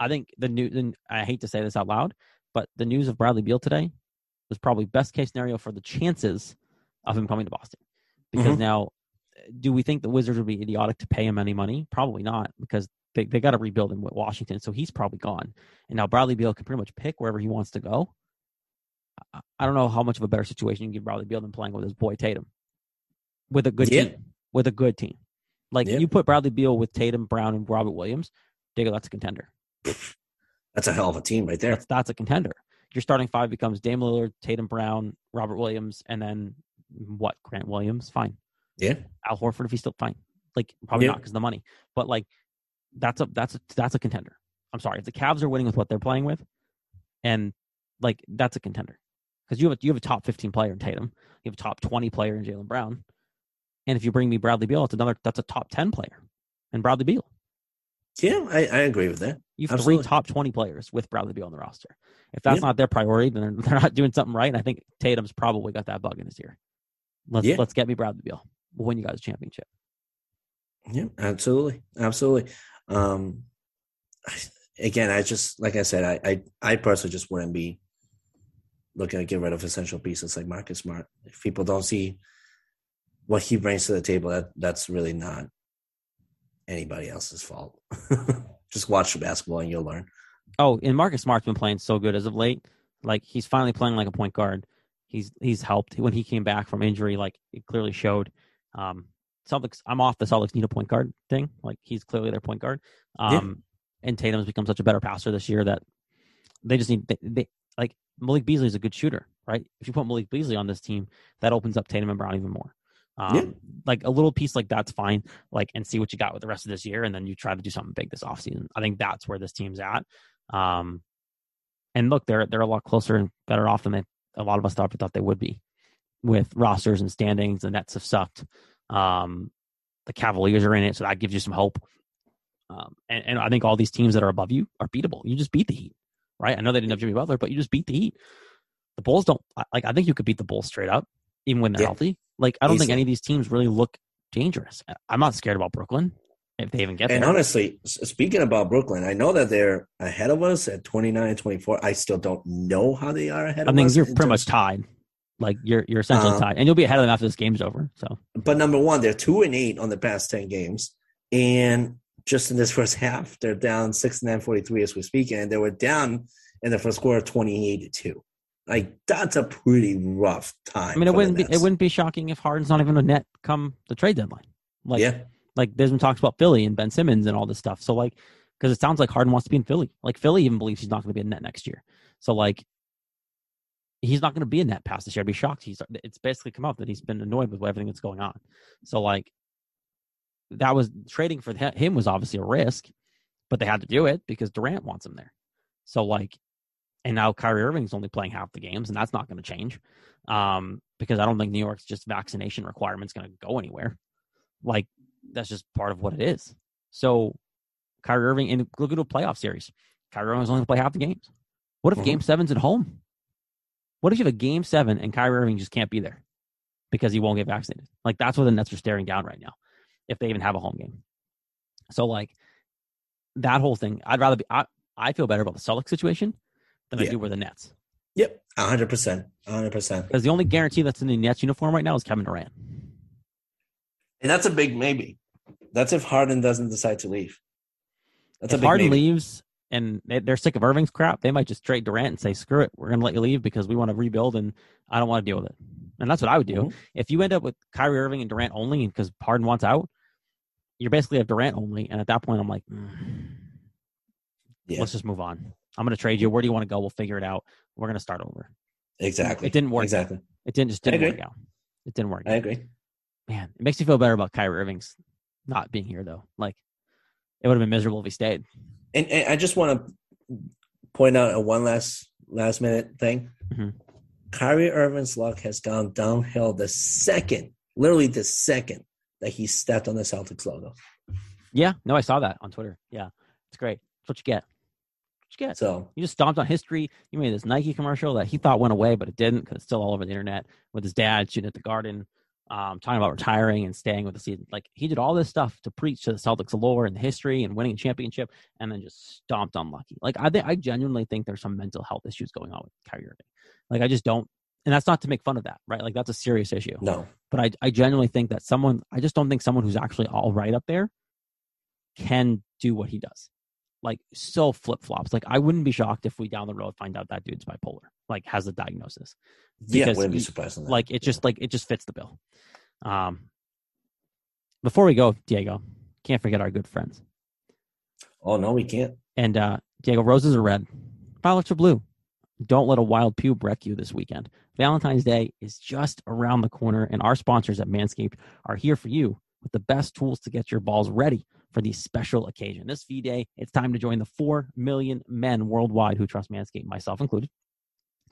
I think the new. The, I hate to say this out loud, but the news of Bradley Beal today was probably best case scenario for the chances of him coming to Boston. Because
Mhm.
now, do we think the Wizards would be idiotic to pay him any money? Probably not, because they they got to rebuild him with Washington, so he's probably gone. And now Bradley Beal can pretty much pick wherever he wants to go. I- I don't know how much of a better situation you can give Bradley Beal than playing with his boy Tatum, with a good
Yeah.
team, with a good team. Like
Yeah.
you put Bradley Beal with Tatum, Brown, and Robert Williams, Digga, that's a contender.
That's a hell of a team right there.
That's that's a contender. Your starting five becomes Dame Lillard, Tatum, Brown, Robert Williams, and then what? Grant Williams, fine.
Yeah,
Al Horford if he's still fine. Like probably
Yeah.
not because the money, but like that's a that's a that's a contender. I'm sorry if the Cavs are winning with what they're playing with, and like that's a contender because you have a, you have a top 15 player in Tatum, you have a top 20 player in Jaylen Brown, and if you bring me Bradley Beal, it's another that's a top 10 player, and Bradley Beal.
Yeah, I, I agree with that.
You have
Absolutely.
three top 20 players with Bradley Beal on the roster. If that's
Yeah.
not their priority, then they're, [LAUGHS] they're not doing something right. And I think Tatum's probably got that bug in his ear. Let's
Yeah.
let's get me Bradley Beal. We'll win you guys a championship.
Yeah, absolutely, absolutely. Um, again, I just like I said, I, I I personally just wouldn't be looking to get rid of essential pieces like Marcus Smart. If people don't see what he brings to the table, that that's really not anybody else's fault. [LAUGHS] just watch the basketball and you'll learn.
Oh, and Marcus Smart's been playing so good as of late. Like he's finally playing like a point guard. He's he's helped when he came back from injury. Like it clearly showed. Um, Celtics. I'm off the Celtics need a point guard thing. Like he's clearly their point guard. Um, and Tatum's become such a better passer this year that they just need they, they like Malik Beasley is a good shooter, right? If you put Malik Beasley on this team, that opens up Tatum and Brown even more. Um,
Yeah.
Like a little piece like that's fine. Like and see what you got with the rest of this year, and then you try to do something big this offseason. I think that's where this team's at. Um, and look, they're they're a lot closer and better off than they, a lot of us thought thought they would be, with rosters and standings. The Nets have sucked. Um, the Cavaliers are in it, so that gives you some hope. Um, and, and I think all these teams that are above you are beatable. You just beat the Heat, right? I know they didn't have Jimmy Butler, but you just beat the Heat. The Bulls don't like. I think you could beat the Bulls straight up, even when they're yeah. healthy. Like I don't Easily. think any of these teams really look dangerous. I'm not scared about Brooklyn if they even get
and
there.
And honestly, speaking about Brooklyn, I know that they're ahead of us at 29 and 24. I still don't know how they are ahead
I mean, you're pretty much tied. Like you're you're essentially um, tied, and you'll be ahead of them after this game's over. So,
but number one, they're two and eight on the past ten games, and just in this [LAUGHS] first half, they're down 69 43 as we speak, and they were down in the first quarter 28 to two. Like that's a pretty rough time.
I mean, it wouldn't be it wouldn't be shocking if Harden's not even a net come the trade deadline. Like, yeah, like there's been talks about Philly and Ben Simmons and all this stuff. So like, because it sounds like Harden wants to be in Philly. Like Philly even believes he's not going to be a net next year. So like, he's not going to be a net past this year. I'd be shocked. He's it's basically come out that he's been annoyed with everything that's going on. So like, that was trading for him was obviously a risk, but they had to do it because Durant wants him there. So like, and now Kyrie Irving's only playing half the games, and that's not going to change um, because I don't think New York's just vaccination requirements going to go anywhere. Like that's just part of what it is. So Kyrie Irving, and look at a playoff series. Kyrie Irving's only going to play half the games. What if mm-hmm. Game Seven's at home? What if you have a Game Seven and Kyrie Irving just can't be there because he won't get vaccinated? Like that's what the Nets are staring down right now, if they even have a home game. So like that whole thing, I'd rather be. I, I feel better about the Celtics situation than yeah. I do with the Nets.
Yep, hundred percent, hundred percent.
Because the only guarantee that's in the Nets uniform right now is Kevin Durant,
and that's a big maybe. That's if Harden doesn't decide to leave.
That's if Harden maybe. leaves and they're sick of Irving's crap, they might just trade Durant and say, "Screw it, we're going to let you leave because we want to rebuild, and I don't want to deal with it." And that's what I would do. Mm-hmm. If you end up with Kyrie Irving and Durant only, because Harden wants out, you're basically have Durant only, and at that point, I'm like, mm, yeah. let's just move on. I'm going to trade you. Where do you want to go? We'll figure it out. We're going to start over.
Exactly.
It didn't work.
Exactly.
Out. It didn't just didn't work out. It didn't work.
I out. agree.
Man, it makes me feel better about Kyrie Irving's not being here though. Like it would have been miserable if he stayed.
And, and I just want to point out a one last last minute thing. Mm-hmm. Kyrie Irving's luck has gone downhill the second, literally the second that he stepped on the Celtics logo.
Yeah, no, I saw that on Twitter. Yeah, it's great. That's what you get you get? So you just stomped on history. You made this Nike commercial that he thought went away, but it didn't because it's still all over the internet with his dad shooting at the Garden, um, talking about retiring and staying with the season. Like he did all this stuff to preach to the Celtics lore and the history and winning a championship, and then just stomped on Lucky. Like I think I genuinely think there's some mental health issues going on with Kyrie Irving. Like I just don't. And that's not to make fun of that, right? Like that's a serious issue.
No.
But I, I genuinely think that someone, I just don't think someone who's actually all right up there can do what he does like so flip flops. Like I wouldn't be shocked if we down the road find out that dude's bipolar, like has a diagnosis.
Because yeah, wouldn't be surprised.
Like it just like it just fits the bill. Um, before we go, Diego, can't forget our good friends.
Oh no, we can't.
And uh, Diego, roses are red, violets are blue. Don't let a wild pube wreck you this weekend. Valentine's Day is just around the corner, and our sponsors at Manscaped are here for you with the best tools to get your balls ready for the special occasion. This V Day, it's time to join the 4 million men worldwide who trust Manscaped, myself included.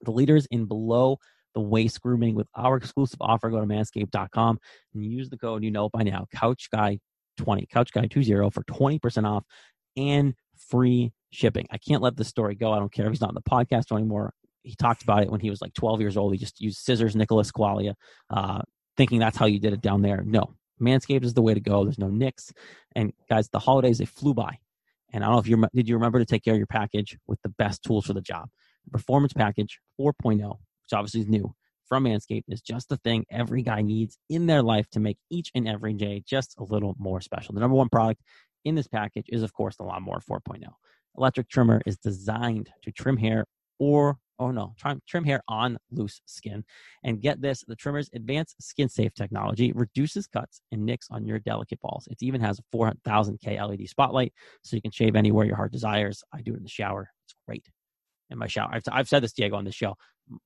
The leaders in below the waist grooming with our exclusive offer. Go to manscaped.com and use the code you know by now, CouchGuy20, CouchGuy20 for 20% off and free shipping. I can't let this story go. I don't care if he's not on the podcast anymore. He talked about it when he was like 12 years old. He just used scissors, Nicholas Qualia, uh, thinking that's how you did it down there. No, Manscaped is the way to go. There's no nicks. And guys, the holidays, they flew by. And I don't know if you did you remember to take care of your package with the best tools for the job. Performance Package 4.0, which obviously is new from Manscaped, is just the thing every guy needs in their life to make each and every day just a little more special. The number one product in this package is, of course, the Lawnmower 4.0. Electric trimmer is designed to trim hair or oh no, trim, trim hair on loose skin. And get this the trimmer's advanced skin safe technology reduces cuts and nicks on your delicate balls. It even has a 4000K LED spotlight so you can shave anywhere your heart desires. I do it in the shower. It's great. In my shower, I've, I've said this, Diego, on the show.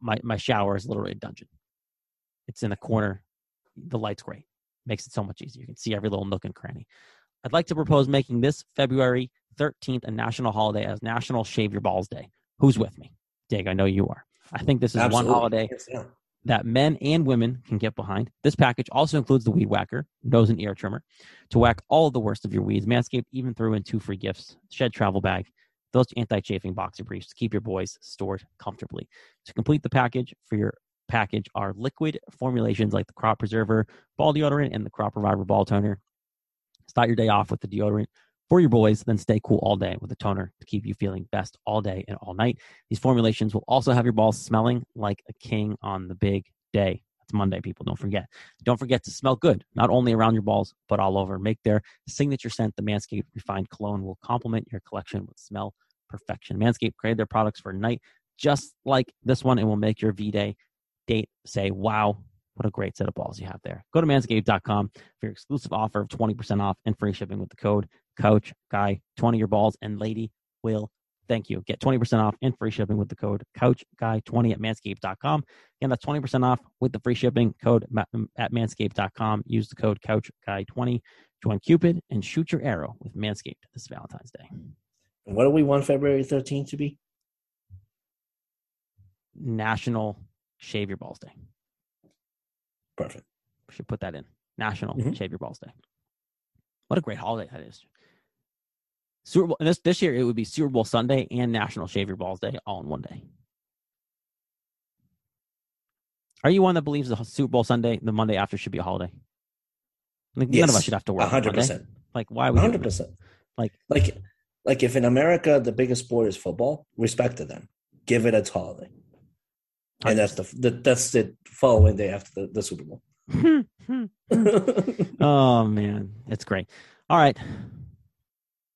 My, my shower is literally a dungeon. It's in the corner. The light's great. Makes it so much easier. You can see every little nook and cranny. I'd like to propose making this February 13th a national holiday as National Shave Your Balls Day. Who's with me? Dig, I know you are. I think this is
Absolutely.
one holiday
Yeah.
that men and women can get behind. This package also includes the weed whacker, nose and ear trimmer, to whack all the worst of your weeds. Manscaped even threw in two free gifts: shed travel bag, those anti-chafing boxer briefs to keep your boys stored comfortably. To complete the package for your package are liquid formulations like the crop preserver, ball deodorant, and the crop reviver ball toner. Start your day off with the deodorant for your boys, then stay cool all day with a toner to keep you feeling best all day and all night. These formulations will also have your balls smelling like a king on the big day. That's Monday, people. Don't forget. Don't forget to smell good, not only around your balls, but all over. Make their signature scent, the Manscaped Refined Cologne, will complement your collection with smell perfection. Manscaped created their products for night just like this one and will make your V Day date say, wow, what a great set of balls you have there. Go to manscaped.com for your exclusive offer of 20% off and free shipping with the code couch guy 20 your balls and lady will thank you. Get 20% off and free shipping with the code couch guy 20 at manscaped.com again that's 20% off with the free shipping code at manscaped.com use the code couch guy 20 join cupid and shoot your arrow with manscaped this valentine's day.
And what do we want February 13th to be?
national shave your balls day
Perfect.
we should put that in national
Mhm.
shave your balls day what a great holiday that is super bowl and this this year it would be super bowl sunday and national shave your balls day all in one day are you one that believes the super bowl sunday the monday after should be a holiday like, none of us should have to work on
hundred percent.
like why would
hundred percent.
Like-
like like if in America the biggest sport is football, respect it then. Give it its holiday. And that's the, the that's the following day after the, the Super Bowl. [LAUGHS]
oh man it's great all right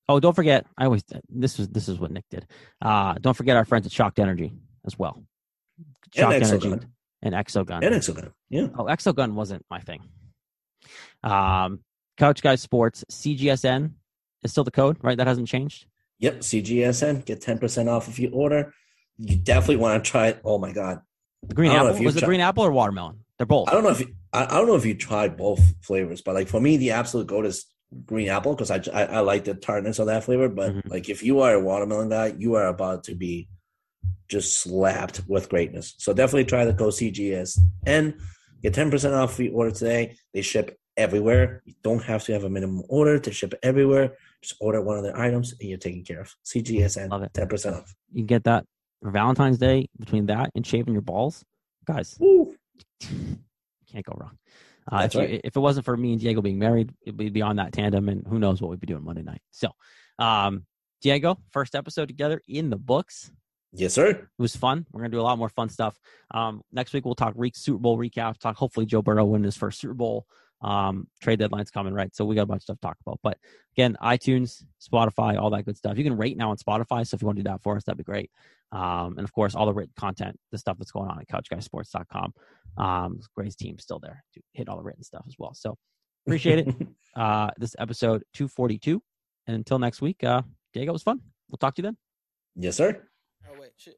oh don't forget i always this is this is what nick did uh don't forget our friends at shocked energy as well shocked
and
energy and exogun
And Exogun. Yeah.
Oh, Exogun wasn't my thing. Um, Couch Guys Sports CGSN is still the code, right? That hasn't changed.
Yep. CGSN. Get 10% off if you order. You definitely want to try it. Oh my God.
The green
I don't know
apple was it
tried-
green apple or watermelon? They're both.
I don't know if you, I, I don't know if you tried both flavors, but like for me, the absolute goat is green apple because I, I I like the tartness of that flavor. But
Mhm.
like if you are a watermelon guy, you are about to be just slapped with greatness. So definitely try the Go CGS and get ten percent off if you order today. They ship everywhere. You don't have to have a minimum order to ship everywhere. Just order one of their items and you're taken care of. CGSN, ten percent off.
You can get that for Valentine's Day between that and shaving your balls, guys. [SIGHS] Can't go wrong. Uh, if, you,
right.
if it wasn't for me and Diego being married, we'd be on that tandem, and who knows what we'd be doing Monday night. So, um, Diego, first episode together in the books.
Yes, sir.
It was fun. We're gonna do a lot more fun stuff. Um, next week we'll talk re- Super Bowl recap. Talk hopefully Joe Burrow win his first Super Bowl. Um, trade deadline's coming, right? So we got a bunch of stuff to talk about. But again, iTunes, Spotify, all that good stuff. You can rate now on Spotify. So if you want to do that for us, that'd be great. Um, and of course, all the written content, the stuff that's going on at CouchGuySports.com. Um, Gray's team's still there to hit all the written stuff as well. So appreciate it. [LAUGHS] uh, this episode 242. And until next week, uh, Diego it was fun. We'll talk to you then.
yes, sir.
Oh wait, shit.